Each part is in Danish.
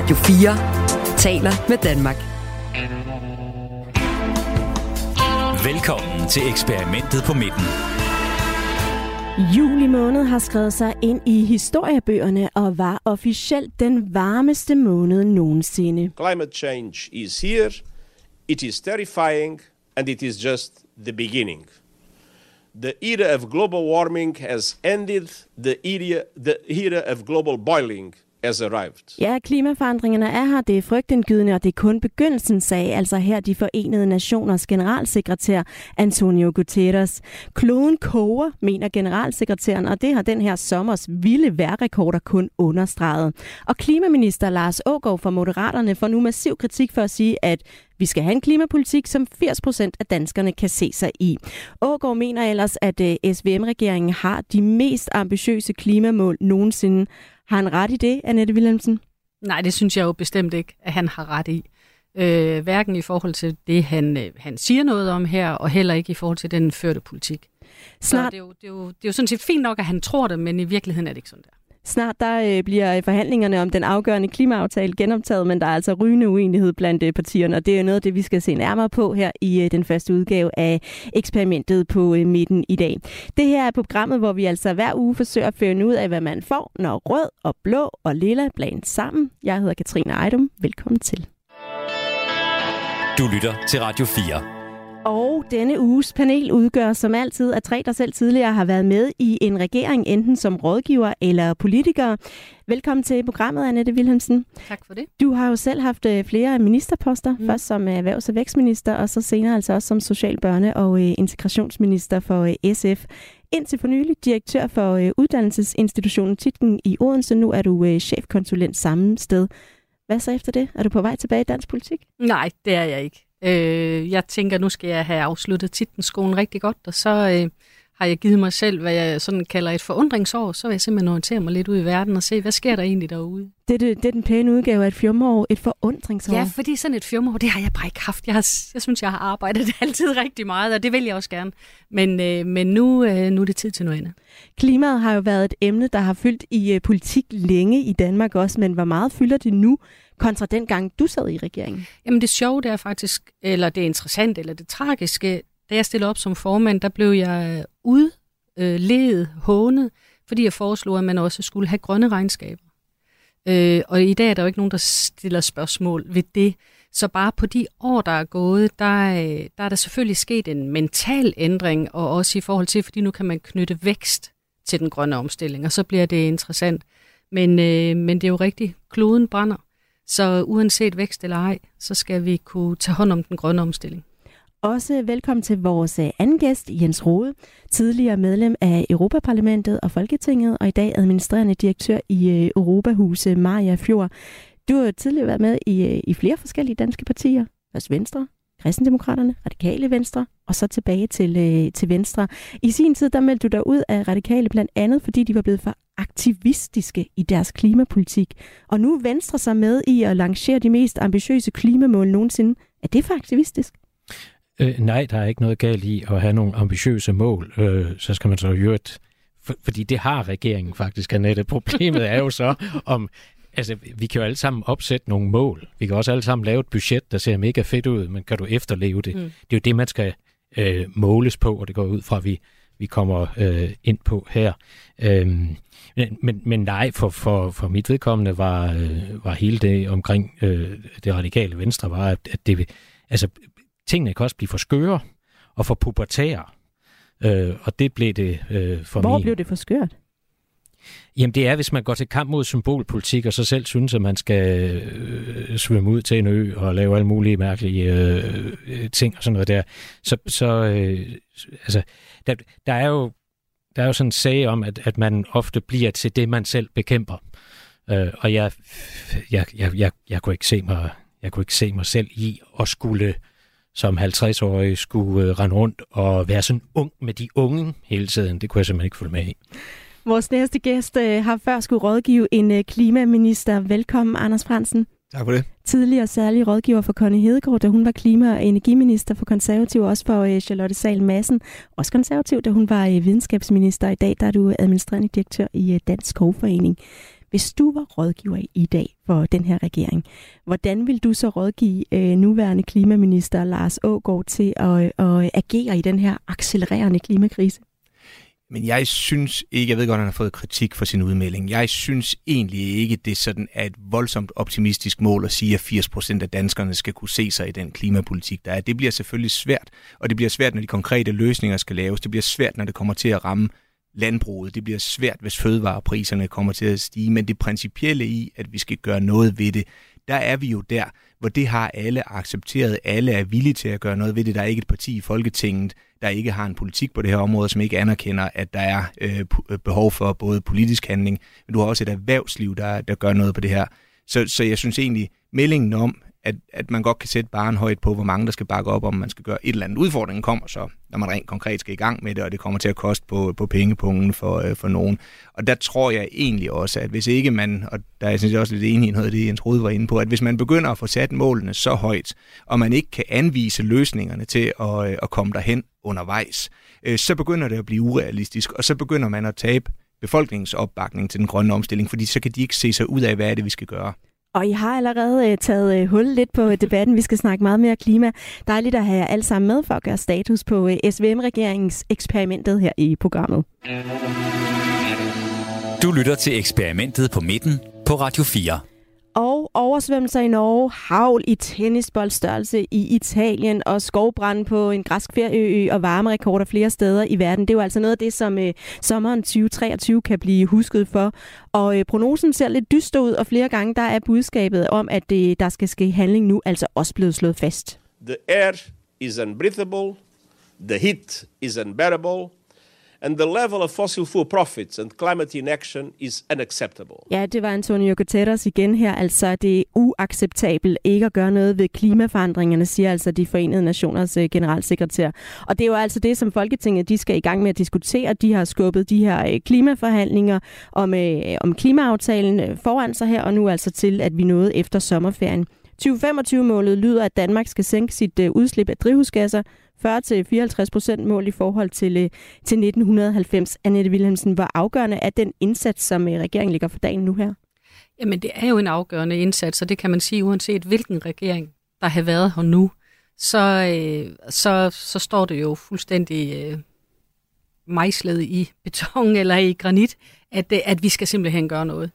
Radio 4 taler med Danmark. Velkommen til eksperimentet på midten. Juli måned har skrevet sig ind i historiebøgerne og var officielt den varmeste måned nogensinde. Climate change is here, it is terrifying, and it is just the beginning. The era of global warming has ended, the era, the era of global boiling has arrived. Ja, klimaforandringerne er her, det er frygtindgydende, og det er kun begyndelsen, sagde altså her de forenede nationers generalsekretær Antonio Guterres. Kloden koger, mener generalsekretæren, og det har den her sommers vilde værrekorder kun understreget. Og klimaminister Lars Ågaard fra Moderaterne får nu massiv kritik for at sige, at vi skal have en klimapolitik, som 80% af danskerne kan se sig i. Ågaard mener ellers, at øh, SVM-regeringen har de mest ambitiøse klimamål nogensinde. Har han ret i det, Annette Wilhelmsen? Nej, det synes jeg jo bestemt ikke, at han har ret i. Øh, hverken i forhold til det, han, øh, han siger noget om her, og heller ikke i forhold til den førte politik. Snart... Så det er, jo, det, er jo, det er jo sådan set fint nok, at han tror det, men i virkeligheden er det ikke sådan der. Snart der øh, bliver forhandlingerne om den afgørende klimaaftale genoptaget, men der er altså rygende uenighed blandt øh, partierne, og det er noget af det, vi skal se nærmere på her i øh, den første udgave af eksperimentet på øh, midten i dag. Det her er programmet, hvor vi altså hver uge forsøger at finde ud af, hvad man får, når rød og blå og lilla blandes sammen. Jeg hedder Katrine Ejdum. Velkommen til. Du lytter til Radio 4. Og denne uges panel udgør som altid af tre, der selv tidligere har været med i en regering, enten som rådgiver eller politiker. Velkommen til programmet, Annette Wilhelmsen. Tak for det. Du har jo selv haft øh, flere ministerposter, mm. først som erhvervs- og vækstminister, og så senere altså også som social børne- og øh, integrationsminister for øh, SF. Indtil for nylig direktør for uddannelsesinstitutionen Titken i Odense. Nu er du chefkonsulent samme sted. Hvad så efter det? Er du på vej tilbage i dansk politik? Nej, det er jeg ikke. Øh, jeg tænker, nu skal jeg have afsluttet titlenskolen rigtig godt, og så øh, har jeg givet mig selv, hvad jeg sådan kalder et forundringsår. Så vil jeg simpelthen orientere mig lidt ud i verden og se, hvad sker der egentlig derude. Det er, det, det er den pæne udgave af et fjumreår, et forundringsår. Ja, fordi sådan et fjumreår, det har jeg bare ikke haft. Jeg, har, jeg synes, jeg har arbejdet altid rigtig meget, og det vil jeg også gerne. Men, øh, men nu, øh, nu er det tid til noget andet. Klimaet har jo været et emne, der har fyldt i øh, politik længe i Danmark også, men hvor meget fylder det nu? Kontra den gang, du sad i regeringen? Jamen det sjove, det er faktisk, eller det interessante, eller det tragiske, da jeg stillede op som formand, der blev jeg øh, udledet, øh, hånet, fordi jeg foreslog, at man også skulle have grønne regnskaber. Øh, og i dag er der jo ikke nogen, der stiller spørgsmål ved det. Så bare på de år, der er gået, der, øh, der er der selvfølgelig sket en mental ændring, og også i forhold til, fordi nu kan man knytte vækst til den grønne omstilling, og så bliver det interessant. Men, øh, men det er jo rigtigt, kloden brænder. Så uanset vækst eller ej, så skal vi kunne tage hånd om den grønne omstilling. Også velkommen til vores øh, anden gæst, Jens Rode, tidligere medlem af Europaparlamentet og Folketinget, og i dag administrerende direktør i øh, Europahuset Maja Fjord. Du har tidligere været med i, øh, i flere forskellige danske partier. også Venstre, Kristendemokraterne, Radikale Venstre, og så tilbage til, øh, til Venstre. I sin tid, der meldte du dig ud af Radikale, blandt andet fordi de var blevet for aktivistiske i deres klimapolitik. Og nu er Venstre sig med i at lancere de mest ambitiøse klimamål nogensinde. Er det for aktivistisk? Øh, nej, der er ikke noget galt i at have nogle ambitiøse mål. Øh, så skal man så jo et for, fordi det har regeringen faktisk, Annette. Problemet er jo så, om altså, vi kan jo alle sammen opsætte nogle mål. Vi kan også alle sammen lave et budget, der ser mega fedt ud, men kan du efterleve det? Mm. Det er jo det, man skal øh, måles på, og det går ud fra, at vi, vi kommer øh, ind på her. Øhm, men, men nej, for, for, for mit vedkommende var, øh, var hele det omkring øh, det radikale venstre, var, at, at det, altså, tingene kan også blive for skøre og for pubertære. Øh, og det blev det øh, for Hvor mig. blev det for skørt? Jamen det er, hvis man går til kamp mod symbolpolitik, og så selv synes, at man skal øh, svømme ud til en ø og lave alle mulige mærkelige øh, øh, ting og sådan noget der. Så, så øh, altså, der, der er jo der er jo sådan en sag om, at, at man ofte bliver til det, man selv bekæmper. Øh, og jeg, jeg, jeg, jeg, jeg, kunne ikke se mig, jeg kunne ikke se mig selv i at skulle som 50-årig skulle øh, rende rundt og være sådan ung med de unge hele tiden. Det kunne jeg simpelthen ikke følge med i. Vores næste gæst øh, har før skulle rådgive en øh, klimaminister. Velkommen, Anders Fransen. Tak for det. Tidligere særlig rådgiver for Connie Hedegaard, da hun var klima- og energiminister for konservativ, også for øh, Charlotte Sal Madsen, også konservativ, da hun var øh, videnskabsminister. I dag der er du administrerende direktør i øh, Dansk Skovforening. Hvis du var rådgiver i dag for den her regering, hvordan vil du så rådgive øh, nuværende klimaminister Lars Ågaard til at, at agere i den her accelererende klimakrise? Men jeg synes ikke, jeg ved godt, at han har fået kritik for sin udmelding. Jeg synes egentlig ikke, det sådan er et voldsomt optimistisk mål at sige, at 80% af danskerne skal kunne se sig i den klimapolitik, der er. Det bliver selvfølgelig svært, og det bliver svært, når de konkrete løsninger skal laves. Det bliver svært, når det kommer til at ramme landbruget. Det bliver svært, hvis fødevarepriserne kommer til at stige. Men det principielle i, at vi skal gøre noget ved det, der er vi jo der, hvor det har alle accepteret. Alle er villige til at gøre noget ved det. Der er ikke et parti i Folketinget, der ikke har en politik på det her område, som ikke anerkender, at der er øh, øh behov for både politisk handling, men du har også et erhvervsliv, der, der gør noget på det her. Så, så jeg synes egentlig, meldingen om, at, at man godt kan sætte barn højt på, hvor mange der skal bakke op, om man skal gøre et eller andet. Udfordringen kommer så, når man rent konkret skal i gang med det, og det kommer til at koste på, på pengepungen for, øh, for nogen. Og der tror jeg egentlig også, at hvis ikke man, og der er jeg synes jeg også lidt enig i noget af det, Jens Rode var inde på, at hvis man begynder at få sat målene så højt, og man ikke kan anvise løsningerne til at, øh, at komme derhen undervejs, øh, så begynder det at blive urealistisk, og så begynder man at tabe befolkningens opbakning til den grønne omstilling, fordi så kan de ikke se sig ud af, hvad er det, vi skal gøre. Og I har allerede øh, taget øh, hul lidt på debatten. Vi skal snakke meget mere klima. Dejligt at have jer alle sammen med for at gøre status på øh, SVM-regeringens eksperimentet her i programmet. Du lytter til eksperimentet på midten på Radio 4 oversvømmelser i Norge, havl i tennisboldstørrelse i Italien og skovbrand på en græsk ferieø og varmerekorder flere steder i verden. Det er jo altså noget af det, som øh, sommeren 2023 kan blive husket for. Og øh, prognosen ser lidt dyster ud, og flere gange der er budskabet om, at det, der skal ske handling nu, altså også blevet slået fast. The air is unbreathable, the heat is unbearable, and the level of fossil fuel profits and climate inaction is unacceptable. Ja, det var Antonio Guterres igen her. Altså, det er uacceptabelt ikke at gøre noget ved klimaforandringerne, siger altså de forenede nationers øh, generalsekretær. Og det er jo altså det, som Folketinget de skal i gang med at diskutere. De har skubbet de her øh, klimaforhandlinger om, øh, om klimaaftalen øh, foran sig her, og nu altså til, at vi nåede efter sommerferien. 2025-målet lyder, at Danmark skal sænke sit øh, udslip af drivhusgasser 40-54 procent mål i forhold til, øh, til 1990. Annette Wilhelmsen, hvor afgørende er den indsats, som øh, regeringen ligger for dagen nu her? Jamen, det er jo en afgørende indsats, og det kan man sige, uanset hvilken regering, der har været her nu, så, øh, så, så står det jo fuldstændig øh, mejslet i beton eller i granit, at, at vi skal simpelthen gøre noget.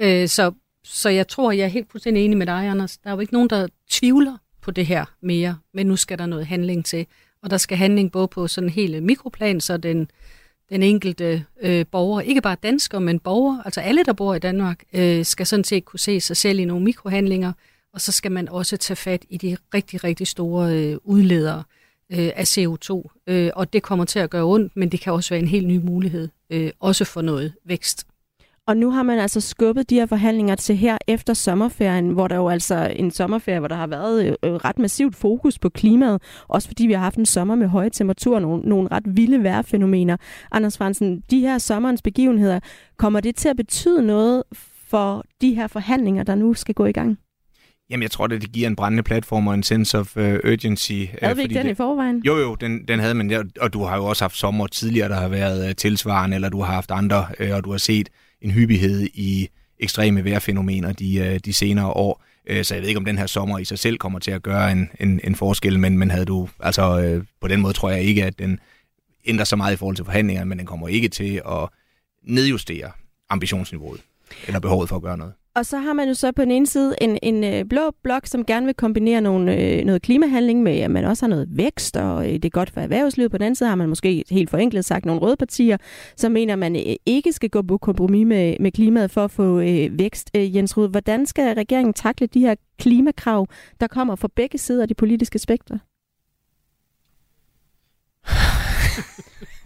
Øh, så, så jeg tror, jeg er helt fuldstændig enig med dig, Anders. Der er jo ikke nogen, der tvivler på det her mere, men nu skal der noget handling til. Og der skal handling både på sådan en øh, mikroplan, så den, den enkelte øh, borger, ikke bare dansker, men borger, altså alle, der bor i Danmark, øh, skal sådan set kunne se sig selv i nogle mikrohandlinger, og så skal man også tage fat i de rigtig, rigtig store øh, udledere øh, af CO2. Øh, og det kommer til at gøre ondt, men det kan også være en helt ny mulighed, øh, også for noget vækst. Og nu har man altså skubbet de her forhandlinger til her efter sommerferien, hvor der jo altså en sommerferie, hvor der har været øh, øh, ret massivt fokus på klimaet, også fordi vi har haft en sommer med høje temperaturer, nogle, nogle ret vilde vejrfænomener. Anders Fransen, de her sommerens begivenheder, kommer det til at betyde noget for de her forhandlinger, der nu skal gå i gang? Jamen, jeg tror, at det giver en brændende platform og en sense of uh, urgency. Havde vi ikke den det, i forvejen? Jo, jo, den, den havde man, og du har jo også haft sommer tidligere, der har været uh, tilsvarende, eller du har haft andre, uh, og du har set en hyppighed i ekstreme vejrfænomener de, øh, de senere år. Øh, så jeg ved ikke, om den her sommer i sig selv kommer til at gøre en, en, en forskel, men, men havde du, altså øh, på den måde tror jeg ikke, at den ændrer så meget i forhold til forhandlingerne, men den kommer ikke til at nedjustere ambitionsniveauet eller behovet for at gøre noget. Og så har man jo så på den ene side en, en øh, blå blok, som gerne vil kombinere nogle, øh, noget klimahandling med, at man også har noget vækst, og øh, det er godt for erhvervslivet. På den anden side har man måske helt forenklet sagt nogle røde partier, som mener, at man øh, ikke skal gå på kompromis med, med klimaet for at få øh, vækst. Øh, Jens Rud, hvordan skal regeringen takle de her klimakrav, der kommer fra begge sider af de politiske spektre?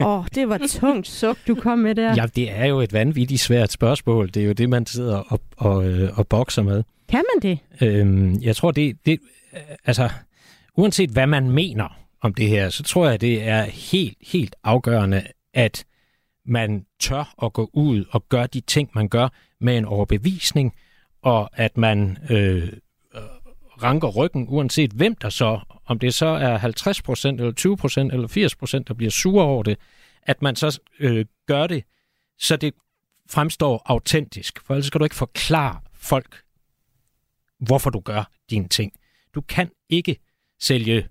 Åh, oh, det var tungt suk, du kom med der. Ja, det er jo et vanvittigt svært spørgsmål. Det er jo det, man sidder og, og, øh, og bokser med. Kan man det? Øhm, jeg tror, det, det... Altså, uanset hvad man mener om det her, så tror jeg, det er helt, helt afgørende, at man tør at gå ud og gøre de ting, man gør med en overbevisning, og at man øh, ranker ryggen, uanset hvem der så, om det så er 50% eller 20% eller 80%, der bliver sure over det, at man så øh, gør det, så det fremstår autentisk, for ellers kan du ikke forklare folk, hvorfor du gør dine ting. Du kan ikke sælge,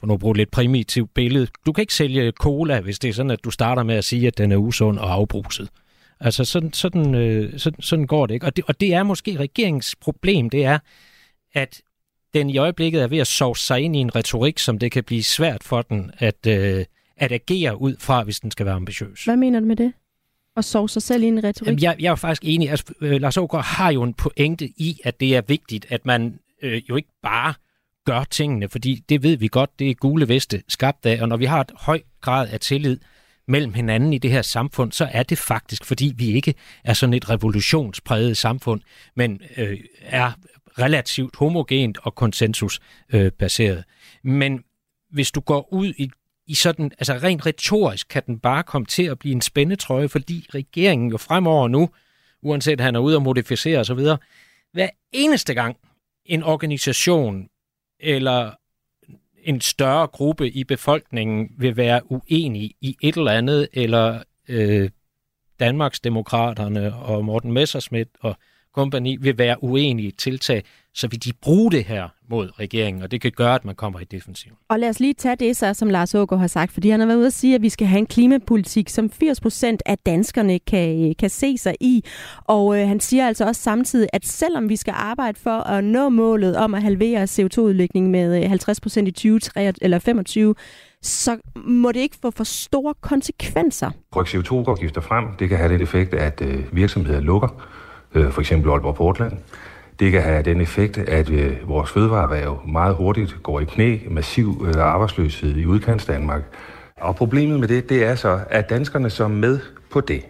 for nu at bruge et lidt primitivt billede, du kan ikke sælge cola, hvis det er sådan, at du starter med at sige, at den er usund og afbruset. Altså sådan, sådan, øh, sådan, sådan går det ikke. Og det, og det er måske regeringens problem, det er, at den i øjeblikket er ved at sove sig ind i en retorik, som det kan blive svært for den at, øh, at agere ud fra, hvis den skal være ambitiøs. Hvad mener du med det? At sove sig selv i en retorik? Jamen, jeg, jeg er faktisk enig. Altså, øh, Lars Ågaard har jo en pointe i, at det er vigtigt, at man øh, jo ikke bare gør tingene, fordi det ved vi godt, det er gule veste skabt af, og når vi har et høj grad af tillid mellem hinanden i det her samfund, så er det faktisk, fordi vi ikke er sådan et revolutionspræget samfund, men øh, er relativt homogent og konsensusbaseret. Men hvis du går ud i, i sådan, altså rent retorisk, kan den bare komme til at blive en spændetrøje, fordi regeringen jo fremover nu, uanset at han er ude og modificere osv., hver eneste gang en organisation eller en større gruppe i befolkningen vil være uenig i et eller andet, eller øh, Danmarks Demokraterne og Morten Messerschmidt og kompagni vil være uenige i tiltag, så vil de bruge det her mod regeringen, og det kan gøre, at man kommer i defensiv. Og lad os lige tage det så, som Lars Ågaard har sagt, fordi han har været ude at sige, at vi skal have en klimapolitik, som 80 procent af danskerne kan, kan se sig i. Og øh, han siger altså også samtidig, at selvom vi skal arbejde for at nå målet om at halvere CO2-udlægningen med 50 øh, procent i 2023 eller 25, så må det ikke få for store konsekvenser. Ryk CO2-afgifter frem, det kan have den effekt, at øh, virksomheder lukker, øh, for eksempel Aalborg Portland. Det kan have den effekt, at øh, vores fødevareerhverv meget hurtigt går i knæ, massiv øh, arbejdsløshed i udkants Danmark. Og problemet med det, det er så, at danskerne som med på det.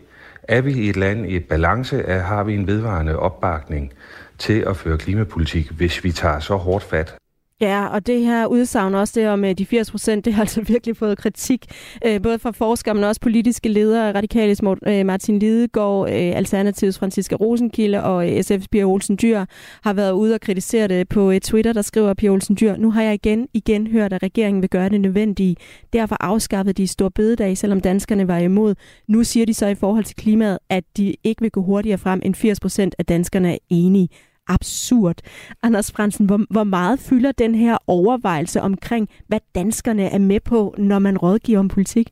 Er vi i et land i et balance, at har vi en vedvarende opbakning til at føre klimapolitik, hvis vi tager så hårdt fat Ja, og det her udsagn også det om øh, de 80 procent, det har altså virkelig fået kritik, øh, både fra forskere, men også politiske ledere, Radikalis øh, Martin Lidegaard, Alternativets Franziska Rosenkilde og SF's Pia Olsen Dyr har været ude og kritisere det på Twitter, der skriver Pia Olsen Dyr, nu har jeg igen igen hørt, at regeringen vil gøre det nødvendige. Derfor afskaffede de store bededag, selvom danskerne var imod. Nu siger de så i forhold til klimaet, at de ikke vil gå hurtigere frem, end 80 procent af danskerne er enige absurd. Anders Fransen, hvor, hvor meget fylder den her overvejelse omkring, hvad danskerne er med på, når man rådgiver om politik?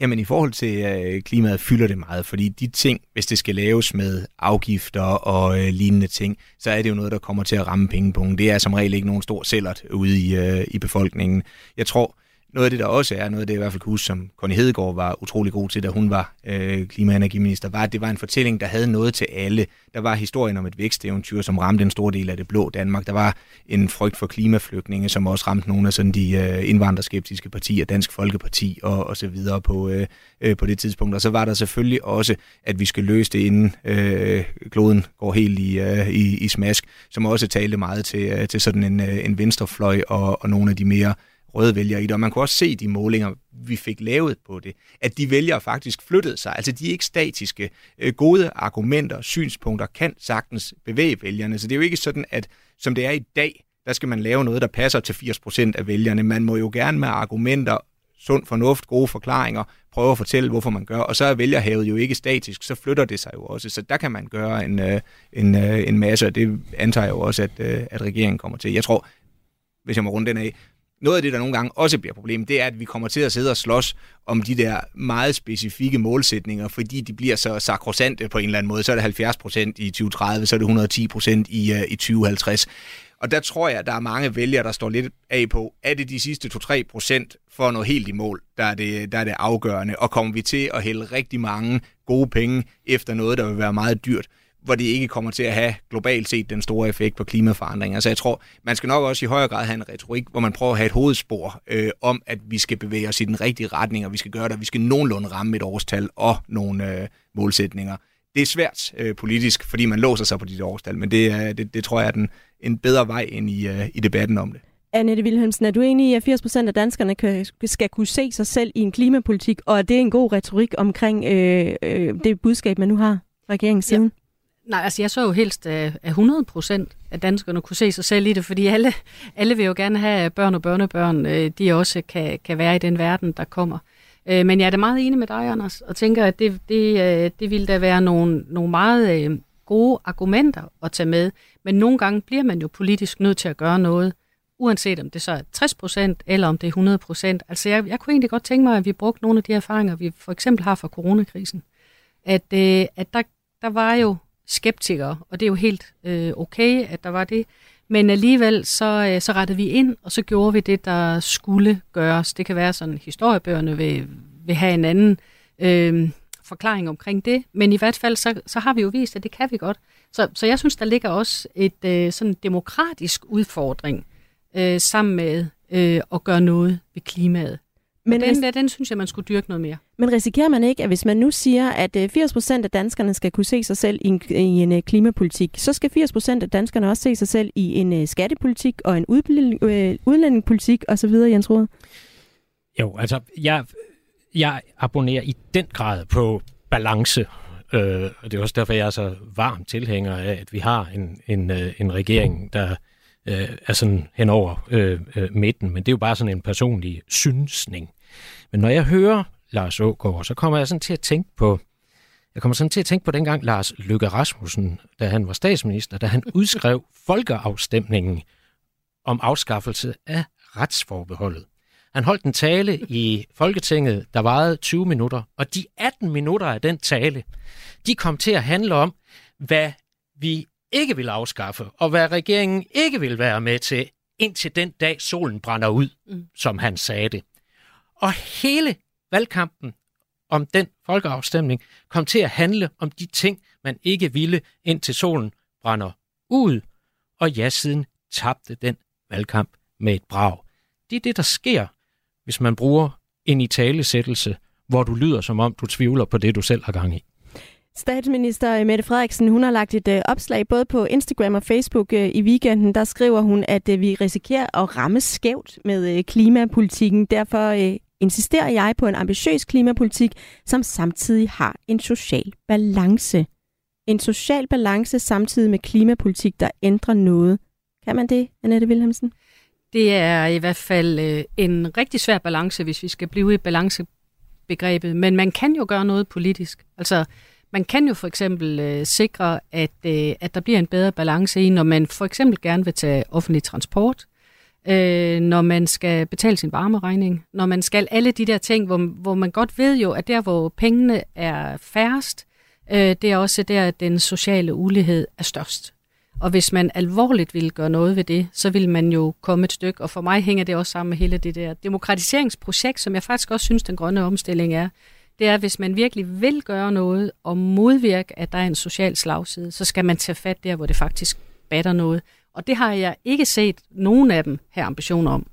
Jamen i forhold til øh, klimaet fylder det meget, fordi de ting, hvis det skal laves med afgifter og øh, lignende ting, så er det jo noget, der kommer til at ramme pengepunkten. Det er som regel ikke nogen stor sællert ude i, øh, i befolkningen. Jeg tror, noget af det, der også er, noget af det, jeg i hvert fald kan huske, som Connie Hedegaard var utrolig god til, da hun var øh, klima- og energiminister, var, at det var en fortælling, der havde noget til alle. Der var historien om et væksteventyr, som ramte en stor del af det blå Danmark. Der var en frygt for klimaflygtninge, som også ramte nogle af sådan de øh, indvandrerskeptiske partier, Dansk Folkeparti og, og så videre på, øh, øh, på det tidspunkt. Og så var der selvfølgelig også, at vi skal løse det, inden øh, kloden går helt i, øh, i, i smask, som også talte meget til, øh, til sådan en, øh, en venstrefløj og, og nogle af de mere røde vælgere i det, og man kunne også se de målinger, vi fik lavet på det, at de vælgere faktisk flyttede sig. Altså de er ikke statiske. Øh, gode argumenter, synspunkter kan sagtens bevæge vælgerne, så det er jo ikke sådan, at som det er i dag, der skal man lave noget, der passer til 80% af vælgerne. Man må jo gerne med argumenter, sund fornuft, gode forklaringer, prøve at fortælle, hvorfor man gør. Og så er vælgerhavet jo ikke statisk, så flytter det sig jo også. Så der kan man gøre en, øh, en, øh, en masse, og det antager jeg jo også, at, at regeringen kommer til. Jeg tror, hvis jeg må runde den af, noget af det, der nogle gange også bliver problem, det er, at vi kommer til at sidde og slås om de der meget specifikke målsætninger, fordi de bliver så sakrosante på en eller anden måde. Så er det 70 procent i 2030, så er det 110 procent i, uh, i 2050. Og der tror jeg, at der er mange vælgere, der står lidt af på, er det de sidste 2-3 procent for at nå helt i mål, der er, det, der er det afgørende, og kommer vi til at hælde rigtig mange gode penge efter noget, der vil være meget dyrt, hvor det ikke kommer til at have globalt set den store effekt på klimaforandringer. Så jeg tror, man skal nok også i højere grad have en retorik, hvor man prøver at have et hovedspor øh, om, at vi skal bevæge os i den rigtige retning, og vi skal gøre det, og vi skal nogenlunde ramme et årstal og nogle øh, målsætninger. Det er svært øh, politisk, fordi man låser sig på dit årstal, men det, øh, det, det tror jeg er den, en bedre vej end i, øh, i debatten om det. Annette Wilhelmsen, er du enig i, at 80 procent af danskerne kan, skal kunne se sig selv i en klimapolitik, og at det er en god retorik omkring øh, øh, det budskab, man nu har regeringens siden? Nej, altså jeg så jo helst, øh, at 100 procent af danskerne kunne se sig selv i det, fordi alle, alle vil jo gerne have børn og børnebørn, øh, de også kan, kan være i den verden, der kommer. Øh, men jeg er da meget enig med dig, Anders, og tænker, at det, det, det ville da være nogle, nogle meget gode argumenter at tage med. Men nogle gange bliver man jo politisk nødt til at gøre noget, uanset om det så er 60 procent, eller om det er 100 procent. Altså jeg, jeg kunne egentlig godt tænke mig, at vi brugte nogle af de erfaringer, vi for eksempel har fra coronakrisen. At, at der, der var jo skeptikere, og det er jo helt øh, okay, at der var det. Men alligevel så, øh, så rettede vi ind, og så gjorde vi det, der skulle gøres. Det kan være sådan, historiebøgerne vil, vil have en anden øh, forklaring omkring det, men i hvert fald så, så har vi jo vist, at det kan vi godt. Så, så jeg synes, der ligger også et øh, sådan demokratisk udfordring øh, sammen med øh, at gøre noget ved klimaet. Men den, der, den synes jeg, man skulle dyrke noget mere. Men risikerer man ikke, at hvis man nu siger, at 80% øh, af danskerne skal kunne se sig selv i en, i en øh, klimapolitik, så skal 80% af danskerne også se sig selv i en øh, skattepolitik og en udlændingepolitik osv., Jens Rode? Jo, altså, jeg, jeg abonnerer i den grad på balance. Øh, og det er også derfor, jeg er så varm tilhænger af, at vi har en, en, en regering, der øh, er sådan hen over øh, øh, midten. Men det er jo bare sådan en personlig synsning. Men når jeg hører Lars Ågaard, så kommer jeg sådan til at tænke på, jeg kommer sådan til at tænke på dengang Lars Løkke Rasmussen, da han var statsminister, da han udskrev folkeafstemningen om afskaffelse af retsforbeholdet. Han holdt en tale i Folketinget, der varede 20 minutter, og de 18 minutter af den tale, de kom til at handle om, hvad vi ikke vil afskaffe, og hvad regeringen ikke vil være med til, indtil den dag solen brænder ud, mm. som han sagde det. Og hele valgkampen om den folkeafstemning kom til at handle om de ting, man ikke ville, indtil solen brænder ud, og ja, siden tabte den valgkamp med et brag. Det er det, der sker, hvis man bruger en italesættelse, hvor du lyder som om, du tvivler på det, du selv har gang i. Statsminister Mette Frederiksen hun har lagt et øh, opslag både på Instagram og Facebook øh, i weekenden. Der skriver hun, at øh, vi risikerer at ramme skævt med øh, klimapolitikken. Derfor øh, insisterer jeg på en ambitiøs klimapolitik, som samtidig har en social balance. En social balance samtidig med klimapolitik, der ændrer noget. Kan man det, Annette Wilhelmsen? Det er i hvert fald øh, en rigtig svær balance, hvis vi skal blive i balancebegrebet. Men man kan jo gøre noget politisk. Altså, man kan jo for eksempel øh, sikre, at, øh, at der bliver en bedre balance i, når man for eksempel gerne vil tage offentlig transport, øh, øh, når man skal betale sin varmeregning, når man skal alle de der ting, hvor, hvor man godt ved jo, at der, hvor pengene er færrest, øh, det er også der, at den sociale ulighed er størst. Og hvis man alvorligt vil gøre noget ved det, så vil man jo komme et stykke. Og for mig hænger det også sammen med hele det der demokratiseringsprojekt, som jeg faktisk også synes, den grønne omstilling er det er, at hvis man virkelig vil gøre noget og modvirke, at der er en social slagside, så skal man tage fat der, hvor det faktisk batter noget. Og det har jeg ikke set nogen af dem have ambitioner om.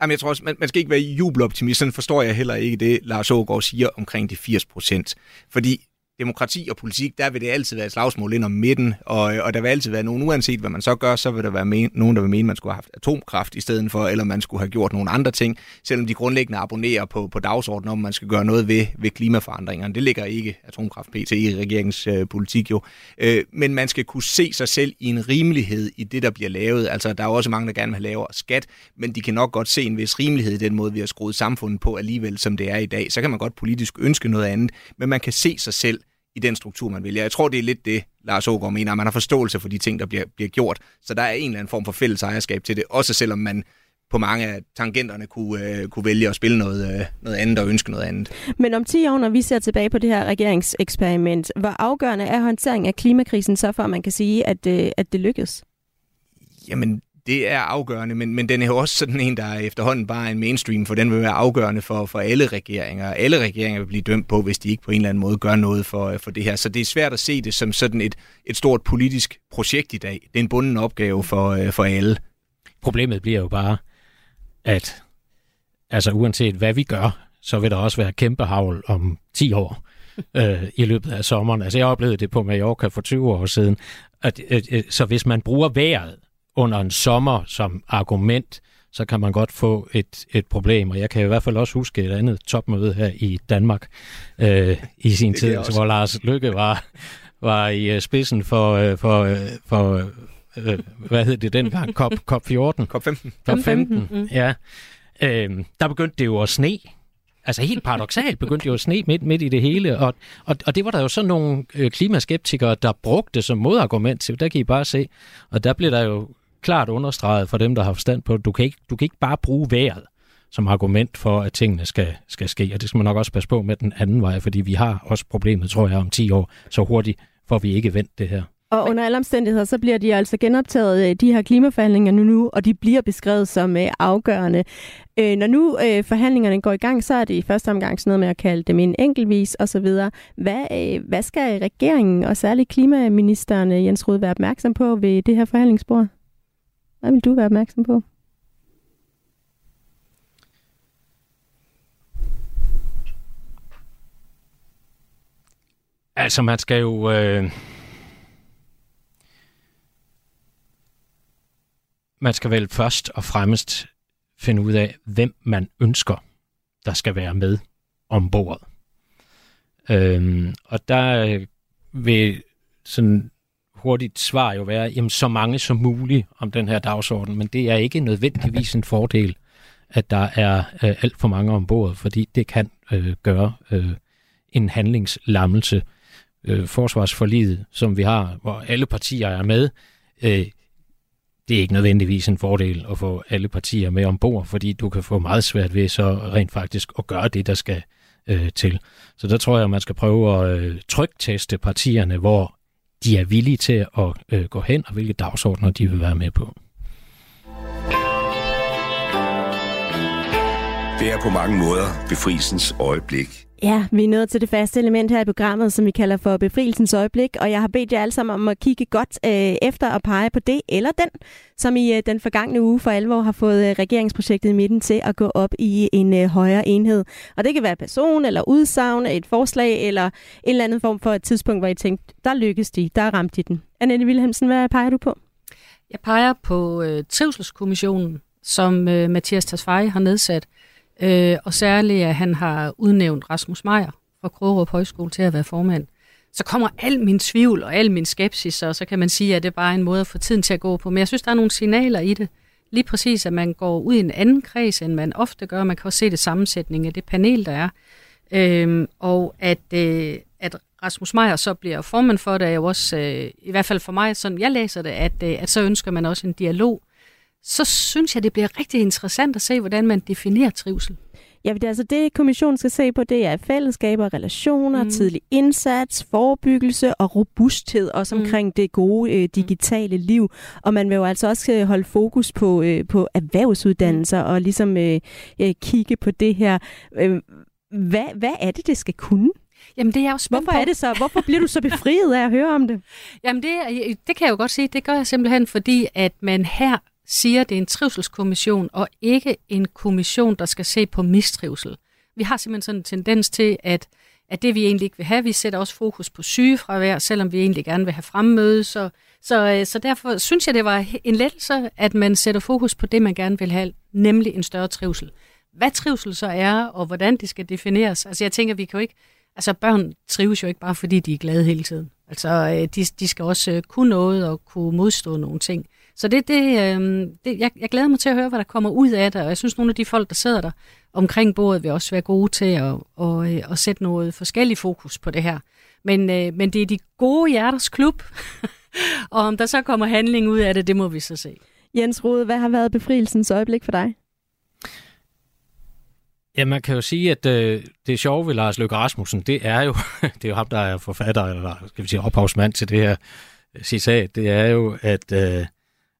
Jamen, jeg tror også, man, man skal ikke være jubeloptimist. Sådan forstår jeg heller ikke det, Lars Ågaard siger omkring de 80 procent. Fordi demokrati og politik, der vil det altid være et slagsmål ind om midten, og, og der vil altid være nogen, uanset hvad man så gør, så vil der være men, nogen, der vil mene, man skulle have haft atomkraft i stedet for, eller man skulle have gjort nogle andre ting, selvom de grundlæggende abonnerer på, på dagsordenen om, man skal gøre noget ved, ved klimaforandringerne. Det ligger ikke atomkraft pt. i regeringens øh, politik jo. Øh, men man skal kunne se sig selv i en rimelighed i det, der bliver lavet. Altså, der er også mange, der gerne vil have lavere skat, men de kan nok godt se en vis rimelighed i den måde, vi har skruet samfundet på alligevel, som det er i dag. Så kan man godt politisk ønske noget andet, men man kan se sig selv i den struktur, man vælger. Jeg tror, det er lidt det, Lars Ågaard mener, at man har forståelse for de ting, der bliver, bliver gjort. Så der er en eller anden form for fælles ejerskab til det, også selvom man på mange af tangenterne kunne, øh, kunne vælge at spille noget, øh, noget andet og ønske noget andet. Men om 10 år, når vi ser tilbage på det her regeringseksperiment, hvor afgørende er håndteringen af klimakrisen så for, at man kan sige, at, øh, at det lykkes? Jamen, det er afgørende, men, men den er jo også sådan en, der er efterhånden bare en mainstream, for den vil være afgørende for, for alle regeringer. Alle regeringer vil blive dømt på, hvis de ikke på en eller anden måde gør noget for, for det her. Så det er svært at se det som sådan et, et stort politisk projekt i dag. Det er en bunden opgave for, øh, for alle. Problemet bliver jo bare, at altså uanset hvad vi gør, så vil der også være kæmpe havl om 10 år øh, i løbet af sommeren. Altså jeg oplevede det på Mallorca for 20 år siden. At, at, så hvis man bruger vejret under en sommer som argument, så kan man godt få et, et problem. Og jeg kan i hvert fald også huske et andet topmøde her i Danmark øh, i sin tid, hvor Lars Lykke var, var i uh, spidsen for, uh, for, uh, for uh, hvad hed det dengang? COP, COP 14? COP 15. COP 15, mm. ja. Øh, der begyndte det jo at sne. Altså helt paradoxalt begyndte jo at sne midt, midt i det hele, og, og, og det var der jo sådan nogle øh, klimaskeptikere, der brugte som modargument til, der kan I bare se. Og der blev der jo klart understreget for dem, der har forstand på det, du kan ikke, du kan ikke bare bruge vejret som argument for, at tingene skal, skal ske. Og det skal man nok også passe på med den anden vej, fordi vi har også problemet, tror jeg, om 10 år. Så hurtigt får vi ikke vendt det her. Og under alle omstændigheder, så bliver de altså genoptaget, øh, de her klimaforhandlinger nu, nu og de bliver beskrevet som øh, afgørende. Øh, når nu øh, forhandlingerne går i gang, så er det i første omgang sådan noget med at kalde dem en enkeltvis osv. Hvad, øh, hvad skal regeringen og særligt klimaministeren øh, Jens Rode være opmærksom på ved det her forhandlingsbord? Hvad vil du være opmærksom på? Altså, man skal jo... Øh... Man skal vel først og fremmest finde ud af, hvem man ønsker, der skal være med ombord. Øhm, og der øh, vil sådan hurtigt svar jo være, jamen så mange som muligt om den her dagsorden, men det er ikke nødvendigvis en fordel, at der er øh, alt for mange ombord, fordi det kan øh, gøre øh, en handlingslammelse øh, forsvarsforliget, som vi har, hvor alle partier er med, øh, det er ikke nødvendigvis en fordel at få alle partier med ombord, fordi du kan få meget svært ved så rent faktisk at gøre det, der skal øh, til. Så der tror jeg, at man skal prøve at øh, trykteste partierne, hvor de er villige til at øh, gå hen, og hvilke dagsordner de vil være med på. Det er på mange måder befrielsens øjeblik. Ja, vi er nået til det faste element her i programmet, som vi kalder for befrielsens øjeblik, og jeg har bedt jer alle sammen om at kigge godt øh, efter og pege på det eller den, som i øh, den forgangne uge for alvor har fået øh, regeringsprojektet i midten til at gå op i en øh, højere enhed. Og det kan være person eller udsagn, et forslag eller en eller anden form for et tidspunkt, hvor I tænkte, der lykkes de, der ramte de den. Annette Wilhelmsen, hvad peger du på? Jeg peger på øh, Trivselskommissionen, som øh, Mathias Tasfaye har nedsat, Øh, og særligt, at han har udnævnt Rasmus Meier fra Krogerup Højskole til at være formand. Så kommer al min tvivl og al min skepsis, og så kan man sige, at det er bare en måde at få tiden til at gå på. Men jeg synes, der er nogle signaler i det. Lige præcis, at man går ud i en anden kreds, end man ofte gør. Man kan også se det sammensætning af det panel, der er. Øhm, og at, øh, at Rasmus Meier så bliver formand for det, er jo også, øh, i hvert fald for mig, sådan jeg læser det, at, øh, at så ønsker man også en dialog så synes jeg, det bliver rigtig interessant at se, hvordan man definerer trivsel. Ja, det er altså det, kommissionen skal se på, det er fællesskaber, relationer, mm. tidlig indsats, forebyggelse og robusthed, også mm. omkring mm. det gode øh, digitale liv. Og man vil jo altså også øh, holde fokus på, øh, på erhvervsuddannelser mm. og ligesom øh, øh, kigge på det her. Øh, hvad, hvad er det, det skal kunne? Jamen det er jo Hvorfor på. er det så? Hvorfor bliver du så befriet af at høre om det? Jamen det, det kan jeg jo godt sige. Det gør jeg simpelthen, fordi at man her siger, at det er en trivselskommission, og ikke en kommission, der skal se på mistrivsel. Vi har simpelthen sådan en tendens til, at, at det vi egentlig ikke vil have, vi sætter også fokus på sygefravær, selvom vi egentlig gerne vil have fremmøde. Så, så, så derfor synes jeg, det var en lettelse, at man sætter fokus på det, man gerne vil have, nemlig en større trivsel. Hvad trivsel så er, og hvordan det skal defineres. Altså jeg tænker, vi kan jo ikke... Altså børn trives jo ikke bare, fordi de er glade hele tiden. Altså øh, de, de skal også øh, kunne noget og kunne modstå nogle ting. Så det, det, øh, det jeg, jeg glæder mig til at høre, hvad der kommer ud af det, og jeg synes, nogle af de folk, der sidder der omkring bordet, vil også være gode til at, at, at, at sætte noget forskellig fokus på det her. Men, øh, men det er de gode hjerters klub, og om der så kommer handling ud af det, det må vi så se. Jens Rode, hvad har været befrielsens øjeblik for dig? Ja, man kan jo sige, at øh, det sjove ved Lars Løkke Rasmussen, det er jo, det er jo ham, der er forfatter, eller skal vi sige ophavsmand til det her citat, det er jo, at øh,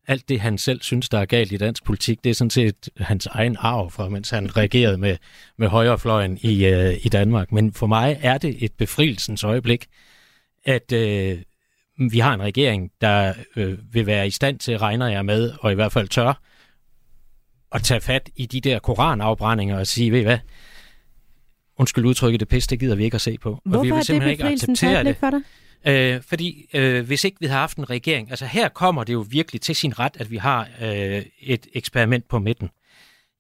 alt det, han selv synes, der er galt i dansk politik, det er sådan set hans egen arv fra, mens han regerede med, med højrefløjen i, øh, i Danmark. Men for mig er det et befrielsens øjeblik, at øh, vi har en regering, der øh, vil være i stand til, regner jeg med, og i hvert fald tør, at tage fat i de der koranafbrændinger og sige, ved I hvad, undskyld udtrykket, det pisse, det gider vi ikke at se på. Hvorfor og vi vil simpelthen ikke acceptere det. For dig? Øh, fordi øh, hvis ikke vi havde haft en regering, altså her kommer det jo virkelig til sin ret, at vi har øh, et eksperiment på midten.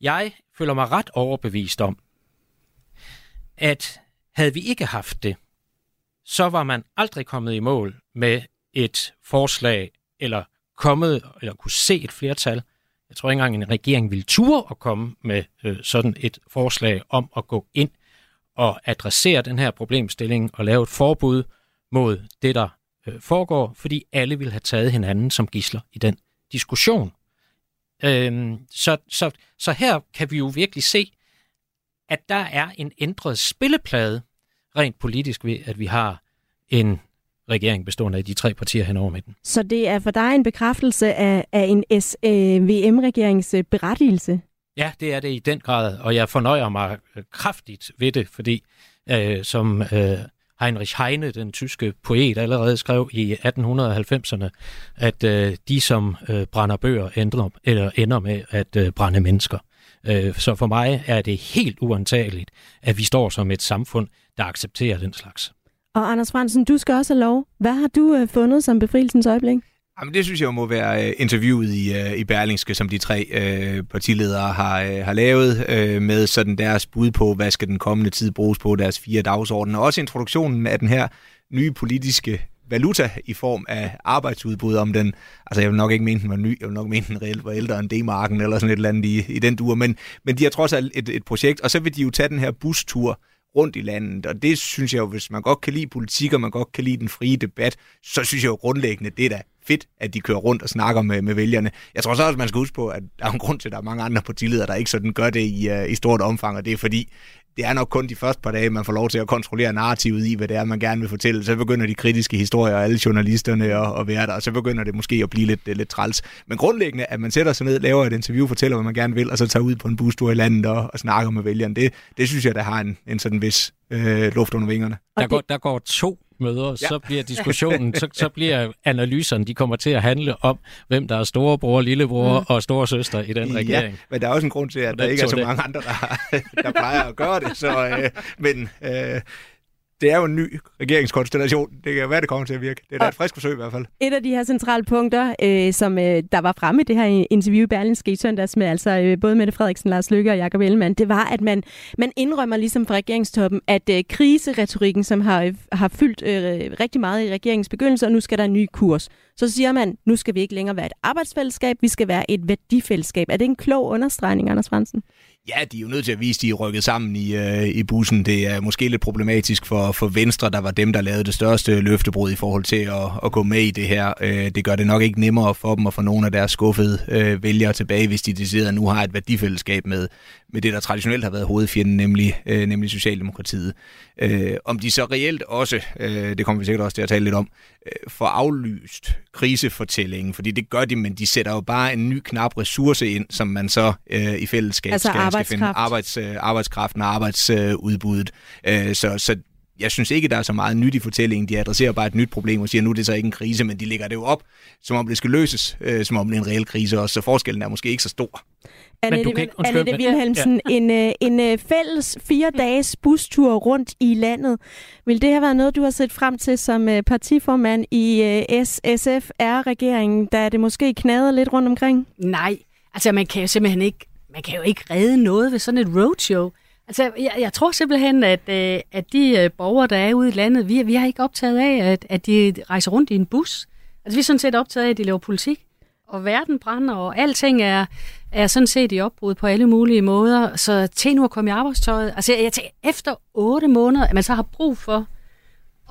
Jeg føler mig ret overbevist om, at havde vi ikke haft det, så var man aldrig kommet i mål med et forslag, eller kommet, eller kunne se et flertal Jeg tror ikke engang, en regering vil ture at komme med øh, sådan et forslag om at gå ind og adressere den her problemstilling og lave et forbud mod det, der øh, foregår, fordi alle vil have taget hinanden som gisler i den diskussion. Øhm, så, så, så her kan vi jo virkelig se, at der er en ændret spilleplade rent politisk ved, at vi har en regering bestående af de tre partier henover midten. Så det er for dig en bekræftelse af, af en SVM-regerings øh, berettigelse? Ja, det er det i den grad, og jeg fornøjer mig øh, kraftigt ved det, fordi øh, som øh, Heinrich Heine, den tyske poet, allerede skrev i 1890'erne, at øh, de, som øh, brænder bøger, ændrer, eller ender med at øh, brænde mennesker. Øh, så for mig er det helt uantageligt, at vi står som et samfund, der accepterer den slags. Og Anders Fransen, du skal også have lov. Hvad har du øh, fundet som befrielsens øjeblik? Jamen, det synes jeg må være øh, interviewet i, øh, i Berlingske, som de tre øh, partiledere har, øh, har lavet, øh, med sådan deres bud på, hvad skal den kommende tid bruges på deres fire dagsordner. Også introduktionen af den her nye politiske valuta i form af arbejdsudbud, om den, altså jeg vil nok ikke mene, den var ny, jeg vil nok mene, den reelt var ældre end D-marken, eller sådan et eller andet i, i den dur, men, men de har trods alt et, et projekt, og så vil de jo tage den her bustur, rundt i landet. Og det synes jeg jo, hvis man godt kan lide politik, og man godt kan lide den frie debat, så synes jeg jo grundlæggende, det er da fedt, at de kører rundt og snakker med, med vælgerne. Jeg tror så også, at man skal huske på, at der er en grund til, at der er mange andre partiledere, der ikke sådan gør det i, uh, i stort omfang, og det er fordi, det er nok kun de første par dage, man får lov til at kontrollere narrativet i, hvad det er, man gerne vil fortælle. Så begynder de kritiske historier, og alle journalisterne at, at være der, og så begynder det måske at blive lidt, lidt træls. Men grundlæggende, at man sætter sig ned, laver et interview, fortæller, hvad man gerne vil, og så tager ud på en bustur i landet og, og snakker med vælgerne, det, det synes jeg, der har en, en sådan vis øh, luft under vingerne. Der går, der går to møder, ja. så bliver diskussionen, så, så bliver analyserne, de kommer til at handle om, hvem der er storebror, lillebror mm. og storesøster i den regering. Ja, men der er også en grund til, at der ikke er så mange andre, der, der plejer at gøre det. Så, øh, men øh, det er jo en ny regeringskonstellation. Det kan være, det kommer til at virke. Det er da et frisk forsøg i hvert fald. Et af de her centrale punkter, øh, som øh, der var fremme i det her interview i Berlinske i søndags med altså øh, både Mette Frederiksen, Lars Løkke og Jakob Ellemann, det var, at man, man indrømmer ligesom fra regeringstoppen, at øh, kriseretorikken, som har, øh, har fyldt øh, rigtig meget i regeringens begyndelse, og nu skal der en ny kurs. Så siger man, nu skal vi ikke længere være et arbejdsfællesskab, vi skal være et værdifællesskab. Er det en klog understregning, Anders Fransen? Ja, de er jo nødt til at vise, at de er rykket sammen i, øh, i bussen. Det er måske lidt problematisk for, for Venstre, der var dem, der lavede det største løftebrud i forhold til at, at gå med i det her. Øh, det gør det nok ikke nemmere for dem at få nogle af deres skuffede øh, vælgere tilbage, hvis de decideret nu har et værdifællesskab med, med det, der traditionelt har været hovedfjenden, nemlig, øh, nemlig Socialdemokratiet. Øh, om de så reelt også, øh, det kommer vi sikkert også til at tale lidt om, får aflyst krisefortællingen, fordi det gør de, men de sætter jo bare en ny knap ressource ind, som man så øh, i fællesskab altså skal, skal finde arbejds, øh, arbejdskraften og arbejdsudbuddet. Øh, så, så jeg synes ikke, der er så meget nyt i fortællingen. De adresserer bare et nyt problem og siger, nu er det så ikke en krise, men de lægger det jo op, som om det skal løses, øh, som om det er en reel krise også, så forskellen er måske ikke så stor. Annette, men ikke, Annette Wilhelmsen, ja. en, øh, en øh, fælles fire dages bustur rundt i landet. Vil det have været noget, du har set frem til som øh, partiformand i SSFR-regeringen, da det måske knadede lidt rundt omkring? Nej, altså man kan jo simpelthen ikke, man kan jo ikke redde noget ved sådan et roadshow. Altså, jeg, jeg tror simpelthen, at, at de borgere, der er ude i landet, vi, vi har ikke optaget af, at, at de rejser rundt i en bus. Altså, vi er sådan set optaget af, at de laver politik og verden brænder, og alting er, er sådan set i opbrud på alle mulige måder. Så til nu at komme i arbejdstøjet. Altså, jeg tænker, efter otte måneder, at man så har brug for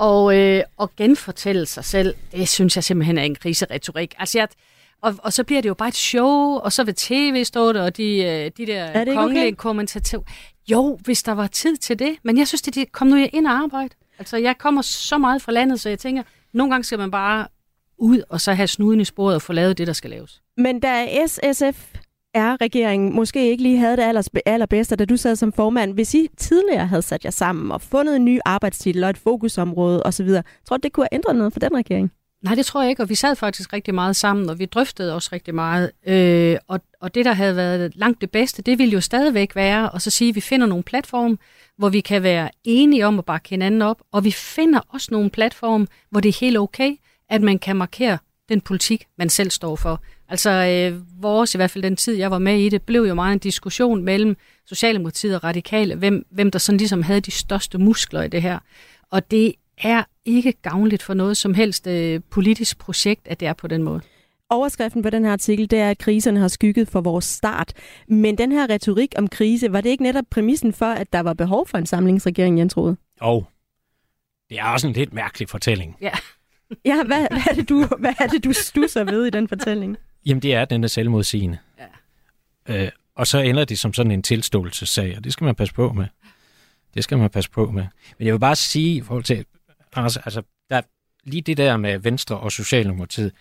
at, øh, at genfortælle sig selv, det synes jeg simpelthen er en kriseretorik. Altså, jeg, og, og så bliver det jo bare et show, og så vil tv stå der, og de, øh, de der kongelige okay? kommentatorer. Jo, hvis der var tid til det, men jeg synes, det, det kom nu ind og arbejde. Altså, jeg kommer så meget fra landet, så jeg tænker, nogle gange skal man bare ud og så have snuden i sporet og få lavet det, der skal laves. Men da SSF er regeringen måske ikke lige havde det allers, allerbedste, da du sad som formand. Hvis I tidligere havde sat jer sammen og fundet en ny arbejdstitel og et fokusområde osv., tror du, det kunne have ændret noget for den regering? Nej, det tror jeg ikke, og vi sad faktisk rigtig meget sammen, og vi drøftede også rigtig meget. Øh, og, og det, der havde været langt det bedste, det ville jo stadigvæk være at så sige, at vi finder nogle platform, hvor vi kan være enige om at bakke hinanden op, og vi finder også nogle platform, hvor det er helt okay, at man kan markere den politik, man selv står for. Altså øh, vores, i hvert fald den tid, jeg var med i det, blev jo meget en diskussion mellem Socialdemokratiet og Radikale, hvem, hvem der sådan ligesom havde de største muskler i det her. Og det er ikke gavnligt for noget som helst øh, politisk projekt, at det er på den måde. Overskriften på den her artikel, det er, at kriserne har skygget for vores start. Men den her retorik om krise, var det ikke netop præmissen for, at der var behov for en samlingsregering, Jens Rode? Og det er også en lidt mærkelig fortælling. Ja. Ja, hvad, hvad, er det, du, hvad er det, du stusser ved i den fortælling? Jamen, det er, den er selvmodsigende. Ja. Øh, og så ender det som sådan en tilståelsessag, og det skal man passe på med. Det skal man passe på med. Men jeg vil bare sige i forhold til, Anders, altså, der er lige det der med Venstre og Socialdemokratiet.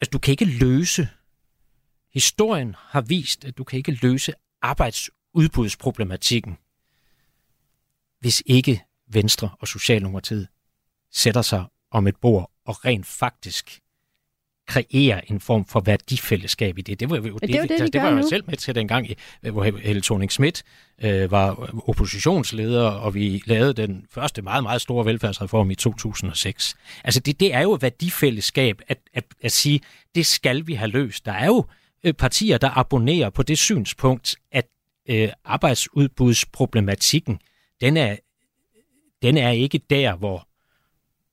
Altså, du kan ikke løse, historien har vist, at du kan ikke løse arbejdsudbudsproblematikken, hvis ikke Venstre og Socialdemokratiet sætter sig om et bord og rent faktisk kreere en form for værdifællesskab i det. Det var jo det er jo det, de det var jeg selv med til dengang, hvor Helle thorning Schmidt øh, var oppositionsleder, og vi lavede den første meget, meget store velfærdsreform i 2006. Altså det, det er jo værdifællesskab at, at, at sige, det skal vi have løst. Der er jo øh, partier, der abonnerer på det synspunkt, at øh, arbejdsudbudsproblematikken, den er, den er ikke der, hvor,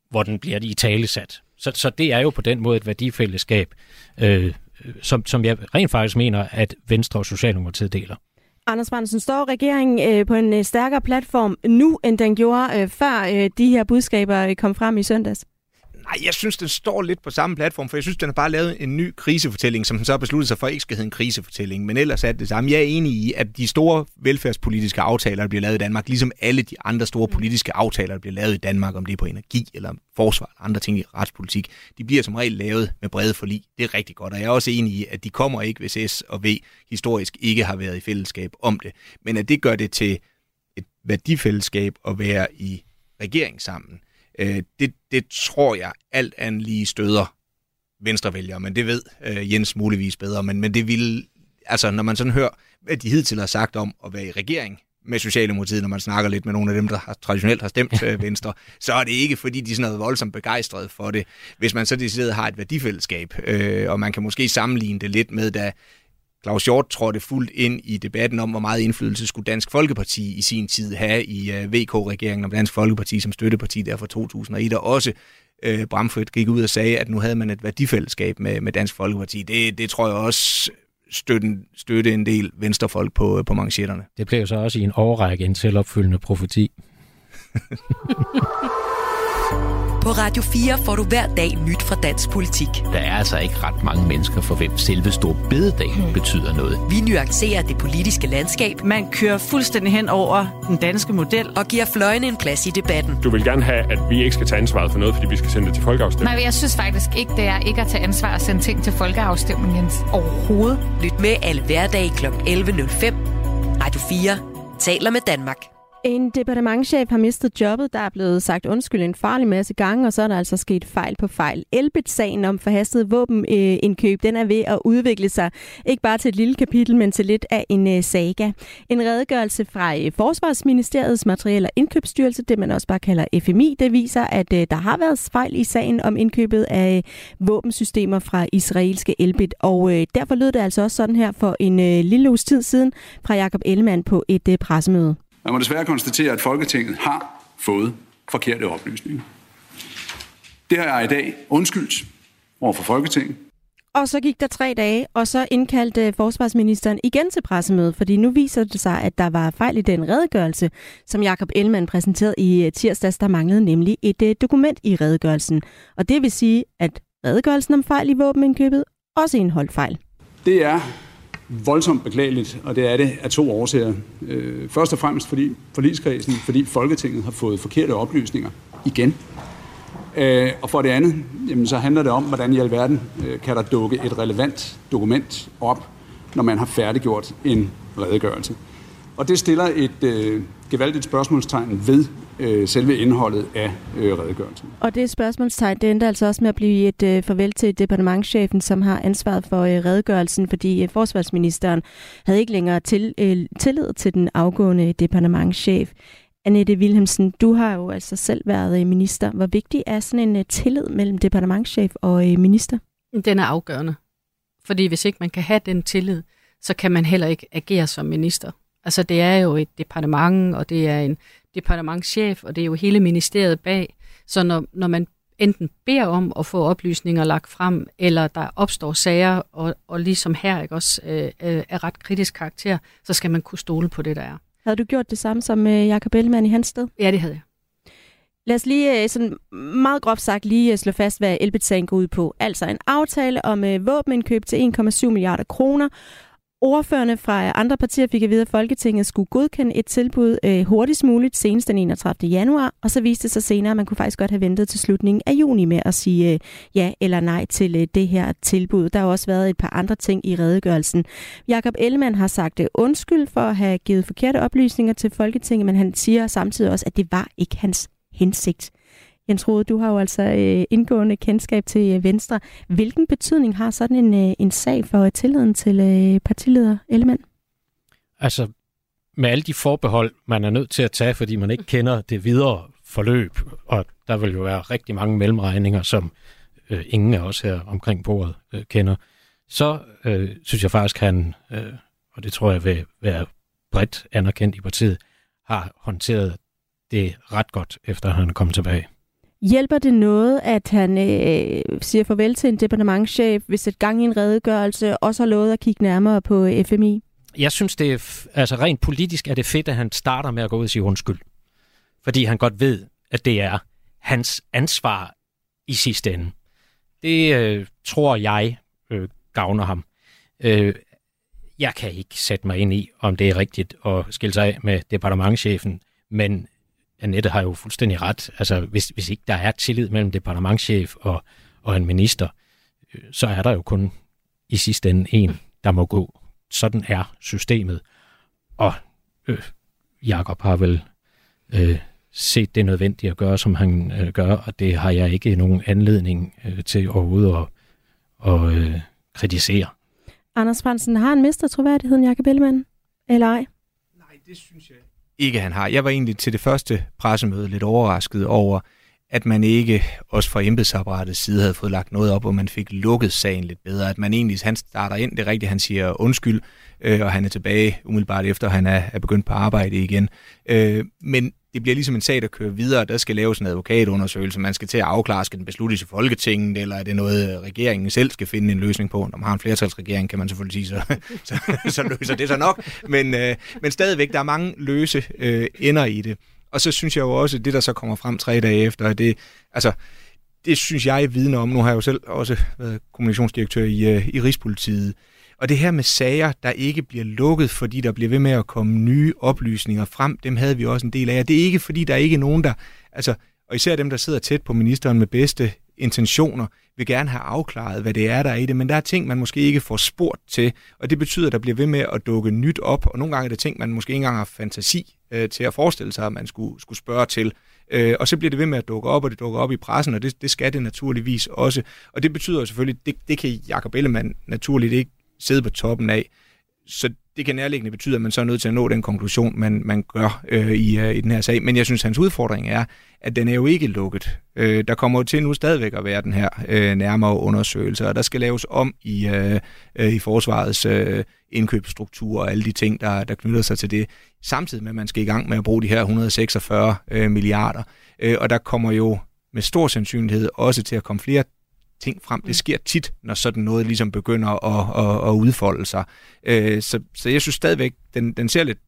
hvor den bliver i talesat. Så, så det er jo på den måde et værdifællesskab, øh, som, som jeg rent faktisk mener, at Venstre og Socialdemokratiet deler. Anders Brandsen, står regeringen øh, på en øh, stærkere platform nu, end den gjorde øh, før øh, de her budskaber øh, kom frem i søndags? Nej, jeg synes, den står lidt på samme platform, for jeg synes, den har bare lavet en ny krisefortælling, som den så har besluttet sig for ikke skal hedde en krisefortælling. Men ellers er det det samme. Jeg er enig i, at de store velfærdspolitiske aftaler, der bliver lavet i Danmark, ligesom alle de andre store politiske aftaler, der bliver lavet i Danmark, om det er på energi eller forsvar eller andre ting i retspolitik, de bliver som regel lavet med brede forlig. Det er rigtig godt, og jeg er også enig i, at de kommer ikke, hvis S og V historisk ikke har været i fællesskab om det. Men at det gør det til et værdifællesskab at være i regering sammen, øh, det, det tror jeg alt andet lige støder venstrevælgere, men det ved øh, Jens muligvis bedre, men, men det vil, altså når man sådan hører, hvad de hidtil har sagt om at være i regering med Socialdemokratiet, når man snakker lidt med nogle af dem, der har, traditionelt har stemt øh, Venstre, så er det ikke, fordi de sådan er voldsomt begejstrede for det. Hvis man så decideret har et værdifællesskab, øh, og man kan måske sammenligne det lidt med, da Claus Hjort trådte fuldt ind i debatten om, hvor meget indflydelse skulle Dansk Folkeparti i sin tid have i uh, VK-regeringen om Dansk Folkeparti som støtteparti der fra 2001, og også uh, Bramfrit gik ud og sagde, at nu havde man et værdifællesskab med, med Dansk Folkeparti. Det, det tror jeg også støtte, støtte en del venstrefolk på, på manchetterne. Det blev så også i en overrække en selvopfyldende profeti. På Radio 4 får du hver dag nyt fra dansk politik. Der er altså ikke ret mange mennesker, for hvem selve store bededag betyder noget. Vi nuancerer det politiske landskab Man kører fuldstændig hen over den danske model. og giver fløjene en plads i debatten. Du vil gerne have, at vi ikke skal tage ansvaret for noget, fordi vi skal sende det til folkeafstemning. Nej, jeg synes faktisk ikke, det er ikke at tage ansvar og sende ting til folkeafstemning, Jens. Overhovedet. Lyt med alle hverdage kl. 11.05. Radio 4 taler med Danmark. En departementchef har mistet jobbet. Der er blevet sagt undskyld en farlig masse gange, og så er der altså sket fejl på fejl. Elbit-sagen om forhastet våbenindkøb, den er ved at udvikle sig. Ikke bare til et lille kapitel, men til lidt af en øh, saga. En redegørelse fra øh, Forsvarsministeriets Materiel- og Indkøbsstyrelse, det man også bare kalder FMI, det viser, at øh, der har været fejl i sagen om indkøbet af våbensystemer fra israelske Elbit. Og derfor lød det altså også sådan her for en lille uges tid siden fra Jakob Ellemann på et pressemøde. Man må desværre konstatere, at Folketinget har fået forkerte oplysninger. Det har jeg i dag undskyldt over for Folketinget. Og så gik der tre dage, og så indkaldte forsvarsministeren igen til pressemøde, fordi nu viser det sig, at der var fejl i den redegørelse, som Jakob Ellemann præsenterede i øh, tirsdags. Der manglede nemlig et øh, dokument i redegørelsen. Og det vil sige, at redegørelsen om fejl i våbenindkøbet også indeholdt fejl. Det er voldsomt beklageligt, og det er det af to årsager. Øh, Først og fremmest fordi forligskredsen, fordi Folketinget har fået forkerte oplysninger igen. Øh, Og for det andet, jamen, så handler det om, hvordan i alverden øh, kan der dukke et relevant dokument op, når man har færdiggjort en redegørelse. Og det stiller et øh, gevaldigt spørgsmålstegn ved øh, selve indholdet af øh, redegørelsen. Og det spørgsmålstegn, det endte altså også med at blive et øh, farvel til departementchefen, som har ansvaret for øh, redegørelsen, fordi øh, forsvarsministeren havde ikke længere til, øh, tillid til den afgående departementchef. Annette Wilhelmsen, du har jo altså selv været øh, minister. Hvor vigtig er sådan en øh, tillid mellem departementchef og øh, minister? Den er afgørende. Fordi hvis ikke man kan have den tillid, så kan man heller ikke agere som minister. Altså det er jo et departement, og det er en departementchef, og det er jo hele ministeriet bag. Så når, når man enten beder om at få oplysninger lagt frem, eller der opstår sager, og, og ligesom her ikke også øh, øh, er ret kritisk karakter, så skal man kunne stole på det, der er. Havde du gjort det samme som øh, Jacob Ellemann i hans sted? Ja, det havde jeg. Lad os lige øh, sådan meget groft sagt lige øh, slå fast, hvad Elbit-sagen går ud på. Altså en aftale om øh, våbenindkøb til 1,7 milliarder kroner, Ordførende fra andre partier fik at vide, at Folketinget skulle godkende et tilbud øh, hurtigst muligt, senest den 31. januar, og så viste det sig senere, at man kunne faktisk godt have ventet til slutningen af juni med at sige øh, ja eller nej til øh, det her tilbud. Der har også været et par andre ting i redegørelsen. Jakob Ellemann har sagt øh, undskyld for at have givet forkerte oplysninger til Folketinget, men han siger samtidig også, at det var ikke hans hensigt. Jens Rode, du har jo altså øh, indgående kendskab til øh, Venstre. Hvilken betydning har sådan en, øh, en sag for øh, tilliden til øh, partileder Ellemann? Altså, med alle de forbehold, man er nødt til at tage, fordi man ikke kender det videre forløb, og der vil jo være rigtig mange mellemregninger, som øh, ingen af os her omkring bordet øh, kender, så øh, synes jeg faktisk, han, øh, og det tror jeg vil være bredt anerkendt i partiet, har håndteret det ret godt, efter han er kommet tilbage. Hjælper det noget, at han øh, siger farvel til en departementchef, hvis et gang i en redegørelse også har lovet at kigge nærmere på øh, FMI? Jeg synes, det er, altså rent politisk er det fedt, at han starter med at gå ud og sige undskyld. Fordi han godt ved, at det er hans ansvar i sidste ende. Det øh, tror jeg øh, gavner ham. Øh, jeg kan ikke sætte mig ind i, om det er rigtigt at skille sig af med departementchefen, men Annette har jo fuldstændig ret. Altså, hvis, hvis ikke der er tillid mellem departementchef og, og en minister, øh, så er der jo kun i sidste ende en, der må gå. Sådan er systemet. Og øh, Jakob har vel øh, set det nødvendigt at gøre, som han øh, gør, og det har jeg ikke nogen anledning øh, til overhovedet at og, øh, kritisere. Anders Fransen, har han mistet troværdigheden, Jakob Ellemann? Eller ej? Nej, det synes jeg ikke, han har. Jeg var egentlig til det første pressemøde lidt overrasket over, at man ikke, også fra embedsapparatets side, havde fået lagt noget op, hvor man fik lukket sagen lidt bedre. At man egentlig, han starter ind, det er rigtigt, han siger undskyld, øh, og han er tilbage umiddelbart efter, han er, er begyndt på arbejde igen. Øh, men det bliver ligesom en sag, der kører videre. Der skal laves en advokatundersøgelse. Man skal til at afklare, skal den besluttes i Folketinget, eller er det noget, regeringen selv skal finde en løsning på? Når man har en flertalsregering, kan man selvfølgelig sige, så, så, så løser det sig nok. Men, øh, men stadigvæk, der er mange løse øh, ender i det. Og så synes jeg jo også, at det, der så kommer frem tre dage efter, det, altså, det synes jeg vidner om. Nu har jeg jo selv også været kommunikationsdirektør i, øh, i Rigspolitiet. Og det her med sager, der ikke bliver lukket, fordi der bliver ved med at komme nye oplysninger frem, dem havde vi også en del af. Og det er ikke, fordi der ikke er nogen, der... Altså, og især dem, der sidder tæt på ministeren med bedste intentioner, vil gerne have afklaret, hvad det er, der er i det, men der er ting, man måske ikke får spurgt til, og det betyder, at der bliver ved med at dukke nyt op, og nogle gange er det ting, man måske ikke engang har fantasi øh, til at forestille sig, at man skulle, skulle spørge til. Øh, og så bliver det ved med at dukke op, og det dukker op i pressen, og det, det skal det naturligvis også. Og det betyder selvfølgelig, det, det kan Jacob Ellemann naturligt ikke sidde på toppen af. Så det kan nærliggende betyde, at man så er nødt til at nå den konklusion, man, man gør øh, i, øh, i den her sag. Men jeg synes, hans udfordring er, at den er jo ikke lukket. Øh, der kommer jo til nu stadigvæk at være den her øh, nærmere undersøgelse, og der skal laves om i, øh, øh, i forsvarets øh, indkøbsstruktur og alle de ting, der, der knytter sig til det. Samtidig med, at man skal i gang med at bruge de her 146 øh, milliarder. Øh, og der kommer jo med stor sandsynlighed også til at komme flere ting frem. Det mm. sker tit, når sådan noget ligesom begynder at, at, at udfolde sig. Øh, så, så jeg synes stadigvæk, den, den ser lidt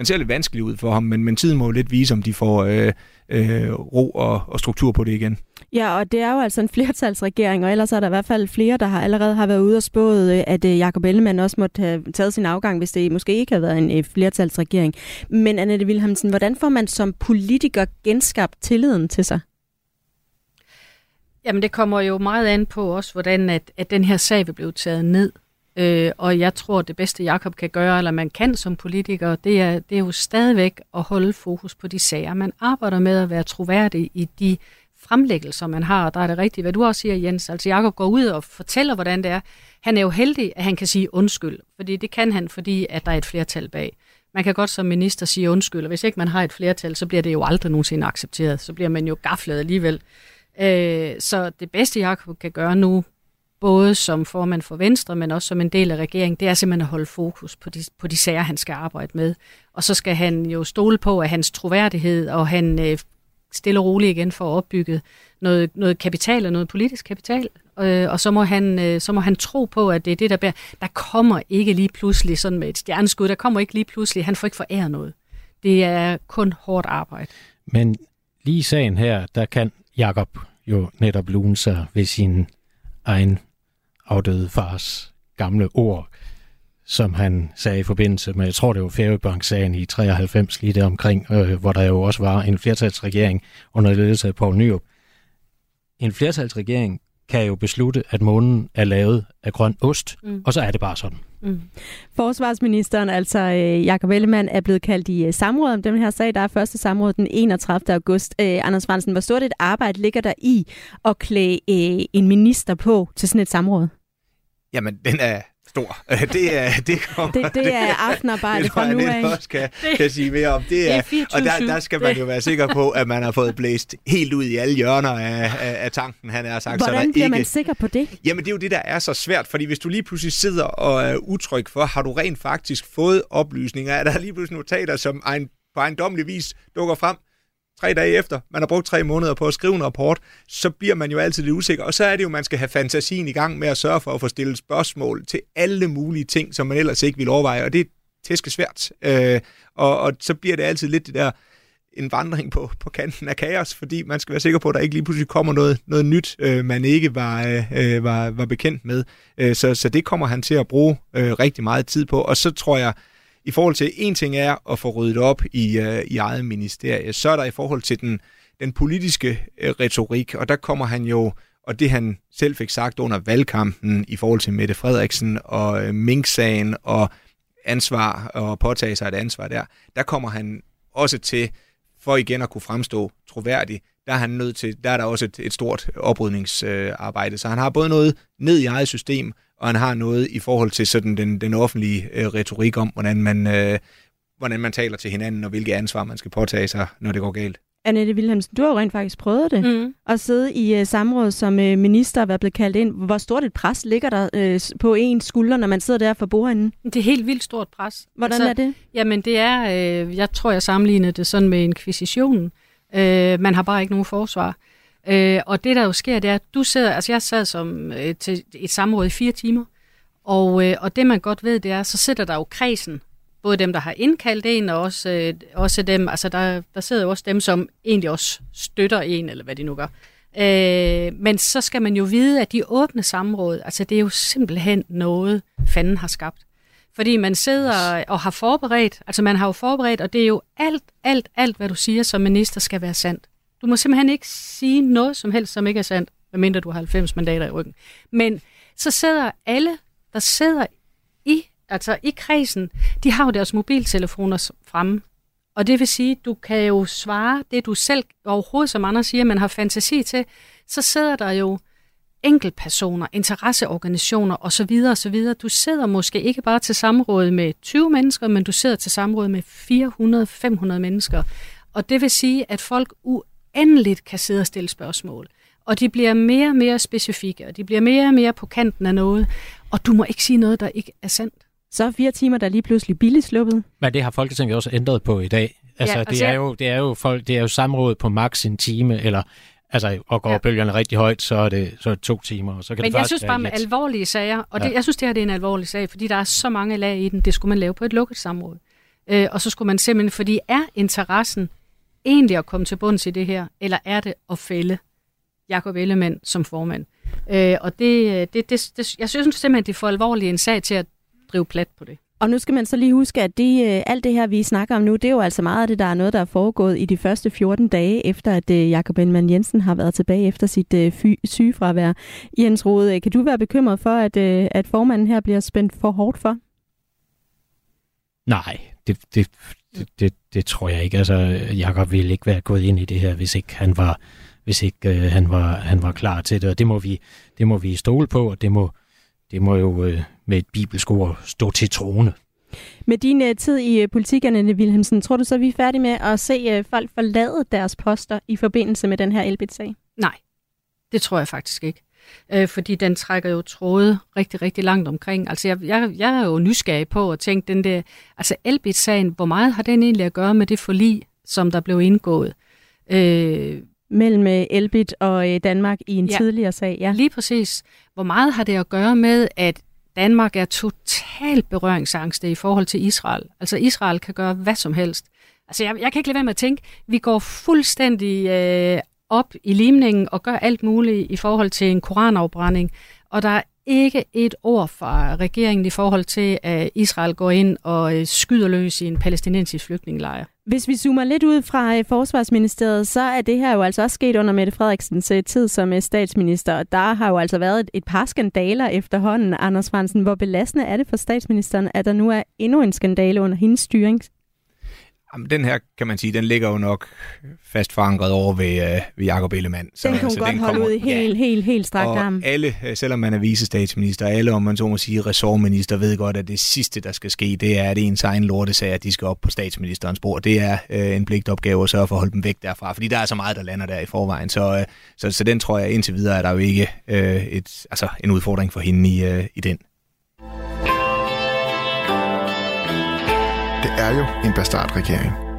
den ser lidt vanskelig ud for ham, men, men tiden må jo lidt vise, om de får øh, øh, ro og, og struktur på det igen. Ja, og det er jo altså en flertalsregering, og ellers er der i hvert fald flere, der har allerede har været ude og spået, øh, at øh, Jacob Ellemann også måtte have taget sin afgang, hvis det måske ikke havde været en øh, flertalsregering. Men Annette Wilhelmsen, hvordan får man som politiker genskabt tilliden til sig? Jamen det kommer jo meget an på også, hvordan at, at den her sag vil blive taget ned. Øh, og jeg tror, det bedste Jakob kan gøre, eller man kan som politiker, det er, det er jo stadigvæk at holde fokus på de sager. Man arbejder med at være troværdig i de fremlæggelser, man har. Og der er det rigtigt, hvad du også siger, Jens. Altså Jakob går ud og fortæller, hvordan det er. Han er jo heldig, at han kan sige undskyld. Fordi det kan han, fordi at der er et flertal bag. Man kan godt som minister sige undskyld, og hvis ikke man har et flertal, så bliver det jo aldrig nogensinde accepteret. Så bliver man jo gaflet alligevel. Øh, så det bedste, jeg kan gøre nu, både som formand for Venstre, men også som en del af regeringen, det er simpelthen at holde fokus på de, på de sager, han skal arbejde med. Og så skal han jo stole på, at hans troværdighed og han øh, stille og roligt igen får opbygget noget, noget kapital og noget politisk kapital. Øh, og så må, han, øh, så må han tro på, at det er det, der bærer. Der kommer ikke lige pludselig sådan med et stjerneskud, der kommer ikke lige pludselig, han får ikke foræret noget. Det er kun hårdt arbejde. Men lige i sagen her, der kan Jakob jo netop lune sig ved sin egen afdøde fars gamle ord, som han sagde i forbindelse med, jeg tror det var Færøbank-sagen i 93, lige der omkring, øh, hvor der jo også var en flertalsregering under ledelse af Poul Nyrup. En flertalsregering kan jo beslutte, at månen er lavet af grøn ost, mm. og så er det bare sådan. Mm. Forsvarsministeren, altså øh, Jakob Ellemann, er blevet kaldt i øh, samråd om den her sag. Der er første samråd den 31. august. Øh, Anders Fransen, hvor stort et arbejde ligger der i at klæde øh, en minister på til sådan et samråd? Jamen, den er stor. Det er, det, kommer, det, det er aftenarbejde det, fra nu af. Det også kan, kan sige mere om. Det er, det er og der, der skal man jo være sikker på, at man har fået blæst helt ud i alle hjørner af, af, af tanken, han har sagt. Hvordan så der bliver ikke, man sikker på det? Jamen, det er jo det, der er så svært, fordi hvis du lige pludselig sidder og er utryg for, har du rent faktisk fået oplysninger, er der lige pludselig notater, som en, på ejendommelig vis dukker frem, tre dage efter, man har brugt tre måneder på at skrive en rapport, så bliver man jo altid lidt usikker. Og så er det jo, man skal have fantasien i gang med at sørge for at få stillet spørgsmål til alle mulige ting, som man ellers ikke ville overveje. Og det er tæske svært. Øh, og, og så bliver det altid lidt det der en vandring på, på kanten af kaos, fordi man skal være sikker på, at der ikke lige pludselig kommer noget, noget nyt, øh, man ikke var, øh, var, var bekendt med. Øh, så, så det kommer han til at bruge øh, rigtig meget tid på. Og så tror jeg, i forhold til, en ting er at få ryddet op i, øh, i eget ministerie, så er der i forhold til den, den politiske øh, retorik, og der kommer han jo, og det han selv fik sagt under valgkampen i forhold til Mette Frederiksen og øh, Mink-sagen og ansvar og påtage sig et ansvar der, der kommer han også til, for igen at kunne fremstå troværdig, der er han nødt til, der er der også et, et stort oprydningsarbejde. Så han har både noget ned i eget system, og han har noget i forhold til sådan den, den offentlige øh, retorik om, hvordan man, øh, hvordan man taler til hinanden, og hvilket ansvar man skal påtage sig, når det går galt. Annette Wilhelmsen, du har jo rent faktisk prøvet det, mm. at sidde i uh, samråd som uh, minister og være blevet kaldt ind. Hvor stort et pres ligger der uh, på ens skulder, når man sidder der for bordenden? Det er helt vildt stort pres. Hvordan altså, er det? Jamen det er, øh, jeg tror jeg sammenlignede det sådan med inkvisitionen. Øh, man har bare ikke nogen forsvar. Øh, og det der jo sker, det er, at du sidder, altså jeg sad som øh, til et samråd i fire timer, og, øh, og det man godt ved, det er, så sidder der jo kredsen, både dem, der har indkaldt en, og også, øh, også dem, altså der, der sidder jo også dem, som egentlig også støtter en, eller hvad de nu gør. Øh, men så skal man jo vide, at de åbne samråd, altså det er jo simpelthen noget, fanden har skabt. Fordi man sidder og har forberedt, altså man har jo forberedt, og det er jo alt, alt, alt, hvad du siger som minister skal være sandt. Du må simpelthen ikke sige noget som helst, som ikke er sandt, medmindre du har 90 mandater i ryggen. Men så sidder alle, der sidder i, altså i kredsen, de har jo deres mobiltelefoner fremme. Og det vil sige, du kan jo svare det, du selv overhovedet, som andre siger, man har fantasi til. Så sidder der jo enkeltpersoner, interesseorganisationer osv. osv. Du sidder måske ikke bare til samråd med 20 mennesker, men du sidder til samråd med 400-500 mennesker. Og det vil sige, at folk uendeligt kan sidde og stille spørgsmål. Og de bliver mere og mere specifikke, og de bliver mere og mere på kanten af noget. Og du må ikke sige noget, der ikke er sandt. Så er fire timer, der er lige pludselig billigt sluppet. Men det har Folketinget også ændret på i dag. Altså, ja, det, er jo, det, er jo folk, det er jo samrådet på maks en time, eller Altså, og går ja. bølgerne rigtig højt, så er det, så er det to timer, og så kan Men det jeg synes bare med let. alvorlige sager, og det, ja. jeg synes, det her det er en alvorlig sag, fordi der er så mange lag i den, det skulle man lave på et lukket samråd. Øh, og så skulle man simpelthen, fordi er interessen egentlig at komme til bunds i det her, eller er det at fælde Jakob Ellemann som formand? Øh, og det, det, det, det, jeg synes simpelthen, det er for alvorlig en sag til at drive plat på det. Og nu skal man så lige huske, at det, øh, alt det her, vi snakker om nu, det er jo altså meget af det, der er noget, der er foregået i de første 14 dage, efter at øh, Jakob Ellemann Jensen har været tilbage efter sit øh, fy, sygefravær. Jens Rode, kan du være bekymret for, at, at formanden her bliver spændt for hårdt for? Nej, det, det, det, det, det tror jeg ikke. Altså, Jakob ville ikke være gået ind i det her, hvis ikke han var, hvis ikke øh, han var, han var klar til det. Og det må vi, det må vi stole på, og det må, det må jo øh, med et bibelsk ord stå til trone. Med din uh, tid i uh, politik, Annette Wilhelmsen, tror du så, vi er færdige med at se uh, folk forlade deres poster i forbindelse med den her Elbit-sag? Nej, det tror jeg faktisk ikke. Øh, fordi den trækker jo tråde rigtig, rigtig langt omkring. Altså, jeg, jeg, jeg er jo nysgerrig på at tænke, den der, altså Elbit-sagen, hvor meget har den egentlig at gøre med det forlig, som der blev indgået? Øh, Mellem øh, Elbit og øh, Danmark i en Ja. tidligere sag, ja. Lige præcis. Hvor meget har det at gøre med, at Danmark er totalt berøringsangste i forhold til Israel? Altså Israel kan gøre hvad som helst. Altså jeg, jeg kan ikke lade være med at tænke, vi går fuldstændig øh, op i limningen og gør alt muligt i forhold til en koranafbrænding, og der er ikke et ord fra regeringen i forhold til, at Israel går ind og øh, skyder løs i en palæstinensisk flygtningelejr. Hvis vi zoomer lidt ud fra øh, Forsvarsministeriet, så er det her jo altså også sket under Mette Frederiksens øh, tid som øh, statsminister. Og der har jo altså været et, et par skandaler efterhånden. Anders Fransen, hvor belastende er det for statsministeren, at der nu er endnu en skandale under hendes styring? Jamen, den her, kan man sige, den ligger jo nok fast forankret over ved, øh, ved Jacob Ellemann. Den kan hun godt holde ud i helt, helt, helt strakt arm. Og alle, øh, selvom man er vicestatsminister, alle, om man så må sige, ressortminister, ved godt, at det sidste, der skal ske, det er, at ens egen lortesager, de skal op på statsministerens bord. Det er øh, en pligtopgave at sørge for at holde dem væk derfra, fordi der er så meget, der lander der i forvejen. Så, øh, så, så den tror jeg indtil videre, er der jo ikke øh, et, altså, en udfordring for hende i, øh, i den. Er jo en bastardregering.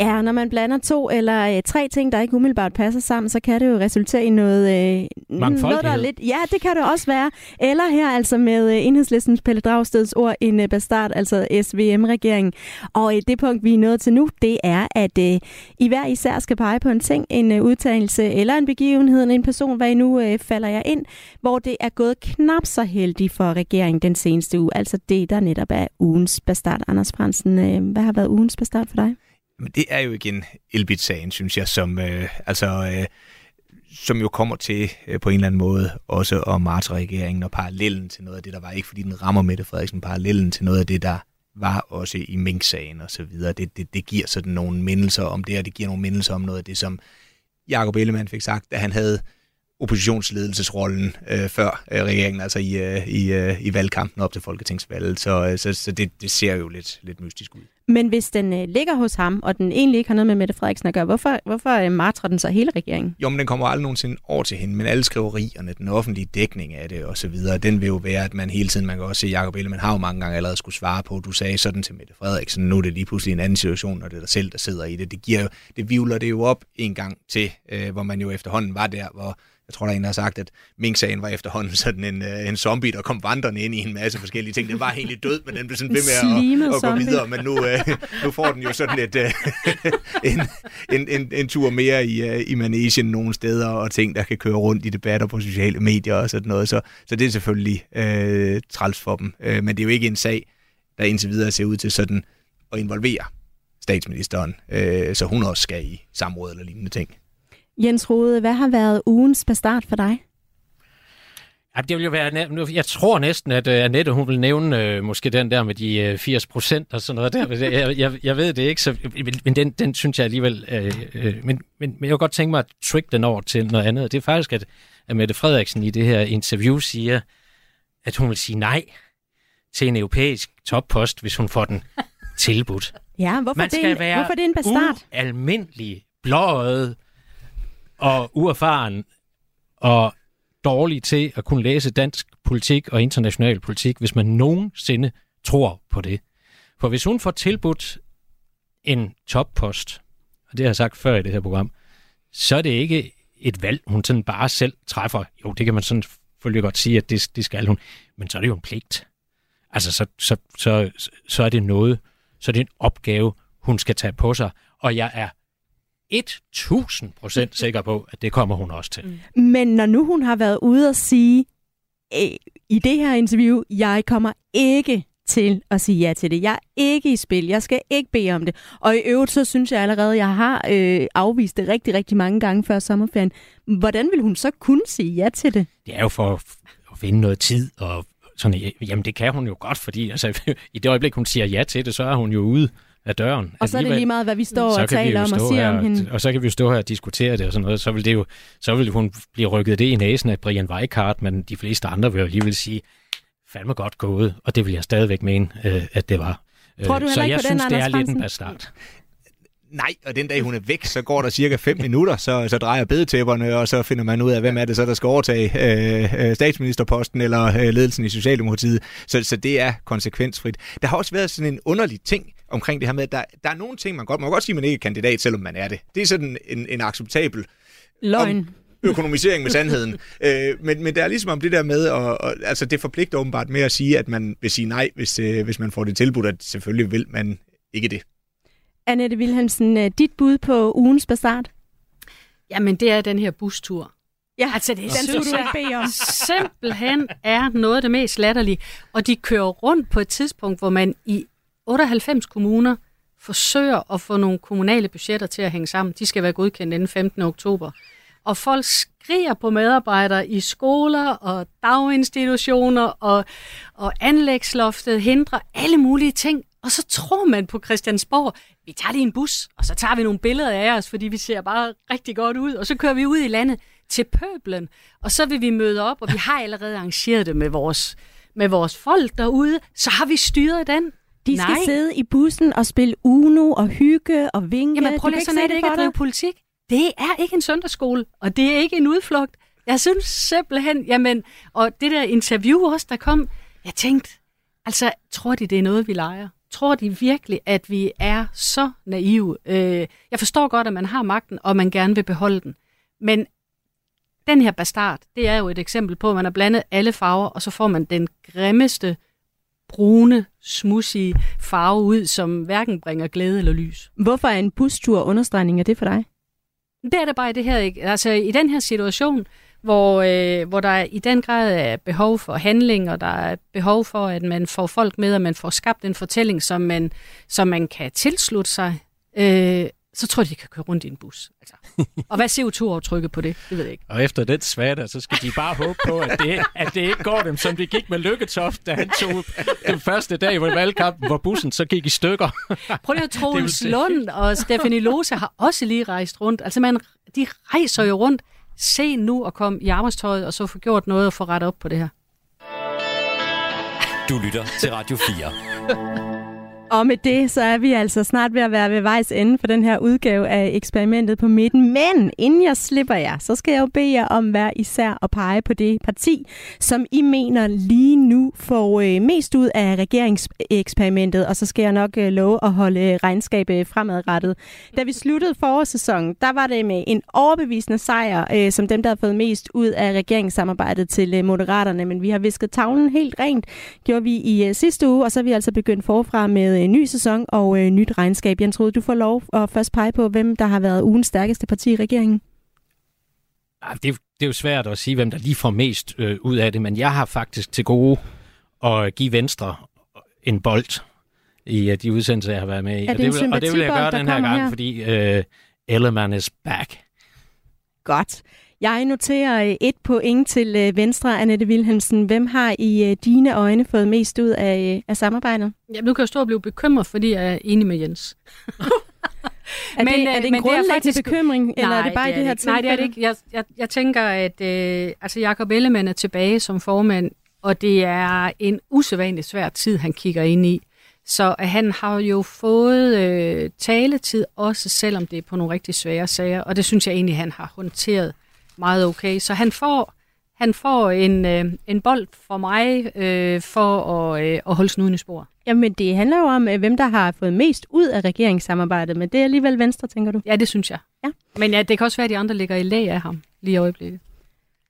Ja, når man blander to eller øh, tre ting, der ikke umiddelbart passer sammen, så kan det jo resultere i noget, øh, noget der er lidt... Ja, det kan det også være. Eller her altså med øh, enhedslistens Pelle Dragsteds ord, en øh, bastard, altså SVM-regeringen. Og øh, det punkt, vi er nået til nu, det er, at øh, I hver især skal pege på en ting, en øh, udtalelse eller en begivenhed, en person, hvad I nu øh, falder jeg ind, hvor det er gået knap så heldigt for regeringen den seneste uge. Altså det, der netop er ugens bastard. Anders Fransen, øh, hvad har været ugens bastard for dig? Men det er jo igen Elbit-sagen, synes jeg, som, øh, altså, øh, som jo kommer til øh, på en eller anden måde også at martre regeringen og parallellen til noget af det, der var. Ikke fordi den rammer Mette Frederiksen, parallellen til noget af det, der var også i Mink-sagen og så videre. Det, det, det giver sådan nogle mindelser om det, og det giver nogle mindelser om noget af det, som Jacob Ellemann fik sagt, da han havde oppositionsledelsesrollen øh, før øh, regeringen, altså i, øh, i, øh, i valgkampen op til folketingsvalget. Så, øh, så, så det, det ser jo lidt, lidt mystisk ud. Men hvis den øh, ligger hos ham, og den egentlig ikke har noget med Mette Frederiksen at gøre, hvorfor, hvorfor øh, martrer den så hele regeringen? Jo, men den kommer aldrig nogensinde over til hende, men alle skriverierne, den offentlige dækning af det og så videre, den vil jo være, at man hele tiden, man kan også se, Jacob Ellemann har jo mange gange allerede skulle svare på, du sagde sådan til Mette Frederiksen, nu er det lige pludselig en anden situation, når det er dig selv, der sidder i det. Det, giver jo, det vivler det jo op en gang til, øh, hvor man jo efterhånden var der, hvor jeg tror, der er en, der har sagt, at Mink-sagen var efterhånden sådan en, øh, en zombie, der kom vandrende ind i en masse forskellige ting. Den var egentlig død, men den blev sådan ved med at, at, at gå videre. Men nu, øh, nu får den jo sådan et, øh, en, en, en, en tur mere i, øh, i manesien nogle steder, og ting, der kan køre rundt i debatter på sociale medier og sådan noget. Så, så det er selvfølgelig øh, træls for dem. Øh, men det er jo ikke en sag, der indtil videre ser ud til sådan at involvere statsministeren, øh, så hun også skal i samråd eller lignende ting. Jens Rode, hvad har været ugens bastard for dig? Ja, det vil jo være, jeg tror næsten, at uh, Annette, hun vil nævne uh, måske den der med de uh, 80 procent og sådan noget der. Jeg, jeg, jeg ved det ikke, så, men, den, den synes jeg alligevel... Uh, uh, men, men, men jeg kunne godt tænke mig at trick den over til noget andet. Det er faktisk, at, at Mette Frederiksen i det her interview siger, at hun vil sige nej til en europæisk toppost, hvis hun får den tilbudt. Ja, hvorfor, Man det, skal en, være hvorfor det er en bastard? almindelig, blåøjet og uerfaren og dårlig til at kunne læse dansk politik og international politik, hvis man nogensinde tror på det. For hvis hun får tilbudt en toppost, og det har jeg sagt før i det her program, så er det ikke et valg, hun sådan bare selv træffer. Jo, det kan man sådan selvfølgelig godt sige, at det, det skal hun, men så er det jo en pligt. Altså, så, så, så, så er det noget, så er det en opgave, hun skal tage på sig, og jeg er 1000 procent sikker på, at det kommer hun også til. Men når nu hun har været ude og sige i det her interview, jeg kommer ikke til at sige ja til det. Jeg er ikke i spil. Jeg skal ikke bede om det. Og i øvrigt, så synes jeg allerede, at jeg har øh, afvist det rigtig, rigtig mange gange før sommerferien. Hvordan vil hun så kunne sige ja til det? Det er jo for at vinde noget tid, og sådan, jamen det kan hun jo godt, fordi altså, i det øjeblik, hun siger ja til det, så er hun jo ude af døren. Og så er det lige meget, hvad vi står Så og taler om og siger her, om hende. Og så kan vi jo stå her og diskutere det og sådan noget. Så vil, det jo, så vil hun blive rykket det i næsen af Brian Weikart, men de fleste andre vil jo alligevel sige, fandme godt gået, og det vil jeg stadigvæk mene, øh, at det var. Tror du Øh, så jeg på den, synes, det er lidt en bastard. Nej, og den dag hun er væk, så går der cirka 5 minutter, så, så drejer bedetæpperne, og så finder man ud af, hvem er det så, der skal overtage øh, øh, statsministerposten eller øh, ledelsen i Socialdemokratiet. Så, så det er konsekvensfrit. Der har også været sådan en underlig ting omkring det her med, at der, der er nogle ting, man godt, man kan godt sige, at man ikke er kandidat, selvom man er det. Det er sådan en, en acceptabel Løgn. Om, økonomisering med sandheden. øh, men, men det er ligesom om det der med, og, og, altså det forpligter åbenbart med at sige, at man vil sige nej, hvis, øh, hvis man får det tilbudt, at selvfølgelig vil man ikke det. Annette Wilhelmsen, øh, dit bud på ugens bastard? Jamen, det er den her bustur. Ja, altså, det den synes du ikke om. simpelthen er noget af det mest latterlige. Og de kører rundt på et tidspunkt, hvor man i 98 kommuner forsøger at få nogle kommunale budgetter til at hænge sammen. De skal være godkendt inden 15. oktober. Og folk skriger på medarbejdere i skoler og daginstitutioner og, og anlægsloftet hindrer alle mulige ting. Og så tror man på Christiansborg, vi tager lige en bus, og så tager vi nogle billeder af os, fordi vi ser bare rigtig godt ud. Og så kører vi ud i landet til pøblen, og så vil vi møde op, og vi har allerede arrangeret det med vores, med vores folk derude. Så har vi styret den. De skal Nej. sidde i bussen og spille Uno og hygge og vinke. Jamen prøv lige sådan, at det ikke at drive politik. Det er ikke en søndagsskole, og det er ikke en udflugt. Jeg synes simpelthen, jamen, og det der interview også, der kom, jeg tænkte, altså, tror de, det er noget, vi leger? Tror de virkelig, at vi er så naive? Øh, jeg forstår godt, at man har magten, og man gerne vil beholde den. Men den her bastard, det er jo et eksempel på, at man har blandet alle farver, og så får man den grimmeste, brune, smudsige farve ud, som hverken bringer glæde eller lys. Hvorfor er en bustur understregning af det for dig? Det er det bare i det her ikke. Altså i den her situation, hvor, øh, hvor der i den grad er behov for handling, og der er behov for, at man får folk med, og man får skabt en fortælling, som man, som man kan tilslutte sig, øh, så tror jeg, de kan køre rundt i en bus. Altså. Og hvad CO2-aftrykket på det? Det ved jeg ikke. Og efter den svada, så skal de bare håbe på, at det, at det ikke går dem, som det gik med Lykketoft, da han tog den første dag i valgkampen, hvor bussen så gik i stykker. Prøv lige at Troels Lund og Stephanie Lose har også lige rejst rundt. Altså, man, de rejser jo rundt. Se nu at komme i arbejdstøjet, og så få gjort noget og få rettet op på det her. Du lytter til Radio 4. Og med det, så er vi altså snart ved at være ved vejs ende for den her udgave af eksperimentet på midten. Men inden jeg slipper jer, så skal jeg jo bede jer om hver især at pege på det parti, som I mener lige nu får øh, mest ud af regeringseksperimentet. Og så skal jeg nok øh, love at holde øh, regnskabet øh, fremadrettet. Da vi sluttede forårssæsonen, der var det med en overbevisende sejr, øh, som dem, der har fået mest ud af regeringssamarbejdet til øh, Moderaterne. Men vi har visket tavlen helt rent, gjorde vi i sidste uge, og så er vi altså begyndt forfra med en ny sæson og øh, nyt regnskab. Jens Rode, du får lov at først pege på, hvem der har været ugens stærkeste parti i regeringen. Det er, det er jo svært at sige, hvem der lige får mest øh, ud af det, men jeg har faktisk til gode at give Venstre en bold i uh, de udsendelser, jeg har været med i. Er det og, det vil, og det vil jeg gøre den her gang, her? fordi øh, Ellemann is back. Godt. Jeg noterer øh, et point til øh, Venstre, Annette Wilhelmsen. Hvem har i øh, dine øjne fået mest ud af, af samarbejdet? Ja, nu kan jeg stå og blive bekymret, fordi jeg er enig med Jens. er, men, det, er det en grundlæggende faktisk... bekymring, eller nej, er det bare det i det her tilfælde? Nej, det er det ikke. Jeg, jeg, jeg tænker, at øh, altså Jacob Ellemann er tilbage som formand, og det er en usædvanlig svær tid, han kigger ind i. Så han har jo fået øh, taletid, også selvom det er på nogle rigtig svære sager, og det synes jeg egentlig, han har håndteret meget okay. Så han får, han får en, øh, en bold for mig øh, for at, øh, at holde snuden i spor. Jamen, det handler jo om, øh, hvem der har fået mest ud af regeringssamarbejdet, men det er alligevel Venstre, tænker du? Ja, det synes jeg. Ja. Men ja, det kan også være, at de andre ligger i lag af ham lige i øjeblikket.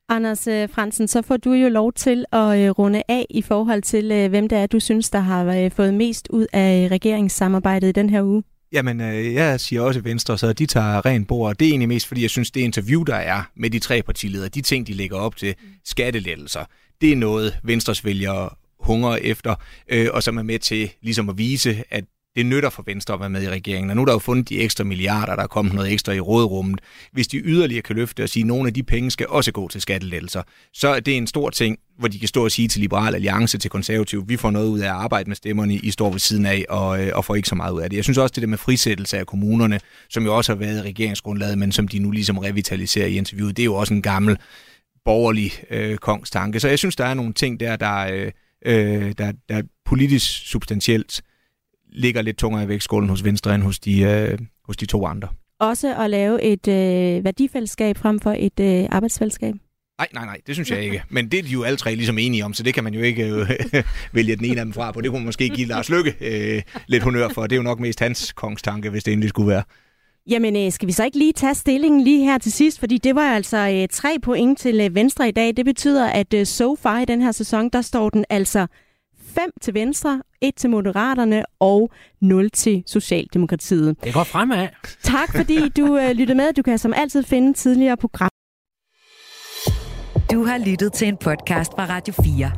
Anders øh, Fransen, så får du jo lov til at øh, runde af i forhold til, hvem det er, du synes, der har fået mest ud af regeringssamarbejdet i den her uge. Jamen, øh, jeg siger også Venstre, så de tager ren bord. Det er egentlig mest, fordi jeg synes, det interview, der er med de tre partiledere, de ting, de lægger op til, skattelettelser, det er noget, Venstres vælgere hungrer efter, øh, og som er med til ligesom at vise, at det nytter for Venstre at være med i regeringen. Og nu er der jo fundet de ekstra milliarder, der er kommet noget ekstra i rådrummet. Hvis de yderligere kan løfte og sige, at nogle af de penge skal også gå til skattelettelser, så er det en stor ting, hvor de kan stå og sige til Liberal Alliance, til Konservativ, vi får noget ud af at arbejde med stemmerne, I står ved siden af, og, øh, og får ikke så meget ud af det. Jeg synes også, det der med frisættelse af kommunerne, som jo også har været i regeringsgrundlaget, men som de nu ligesom revitaliserer i interviewet, det er jo også en gammel borgerlig øh, kongstanke. Så jeg synes, der er nogle ting der, der, øh, øh der, der politisk substantielt ligger lidt tungere i vægtskålen hos Venstre end hos de, øh, hos de to andre. Også at lave et øh, værdifællesskab frem for et øh, arbejdsfællesskab? Nej, nej, nej, det synes jeg ikke. Men det er de jo alle tre ligesom enige om, så det kan man jo ikke øh, vælge den ene af dem fra på. Det kunne man måske give Lars Lykke øh, lidt honør for. Det er jo nok mest hans kongstanke, hvis det endelig skulle være. Jamen, øh, skal vi så ikke lige tage stillingen lige her til sidst? Fordi det var altså øh, tre point til øh, Venstre i dag. Det betyder, at øh, so far i den her sæson, der står den altså 5 til Venstre, 1 til Moderaterne og 0 til Socialdemokratiet. Det går fremad. Tak fordi du øh, lyttede med. Du kan som altid finde tidligere program. Du har lyttet til en podcast fra Radio 4.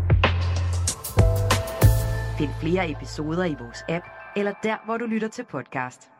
Find flere episoder i vores app, eller der, hvor du lytter til podcast.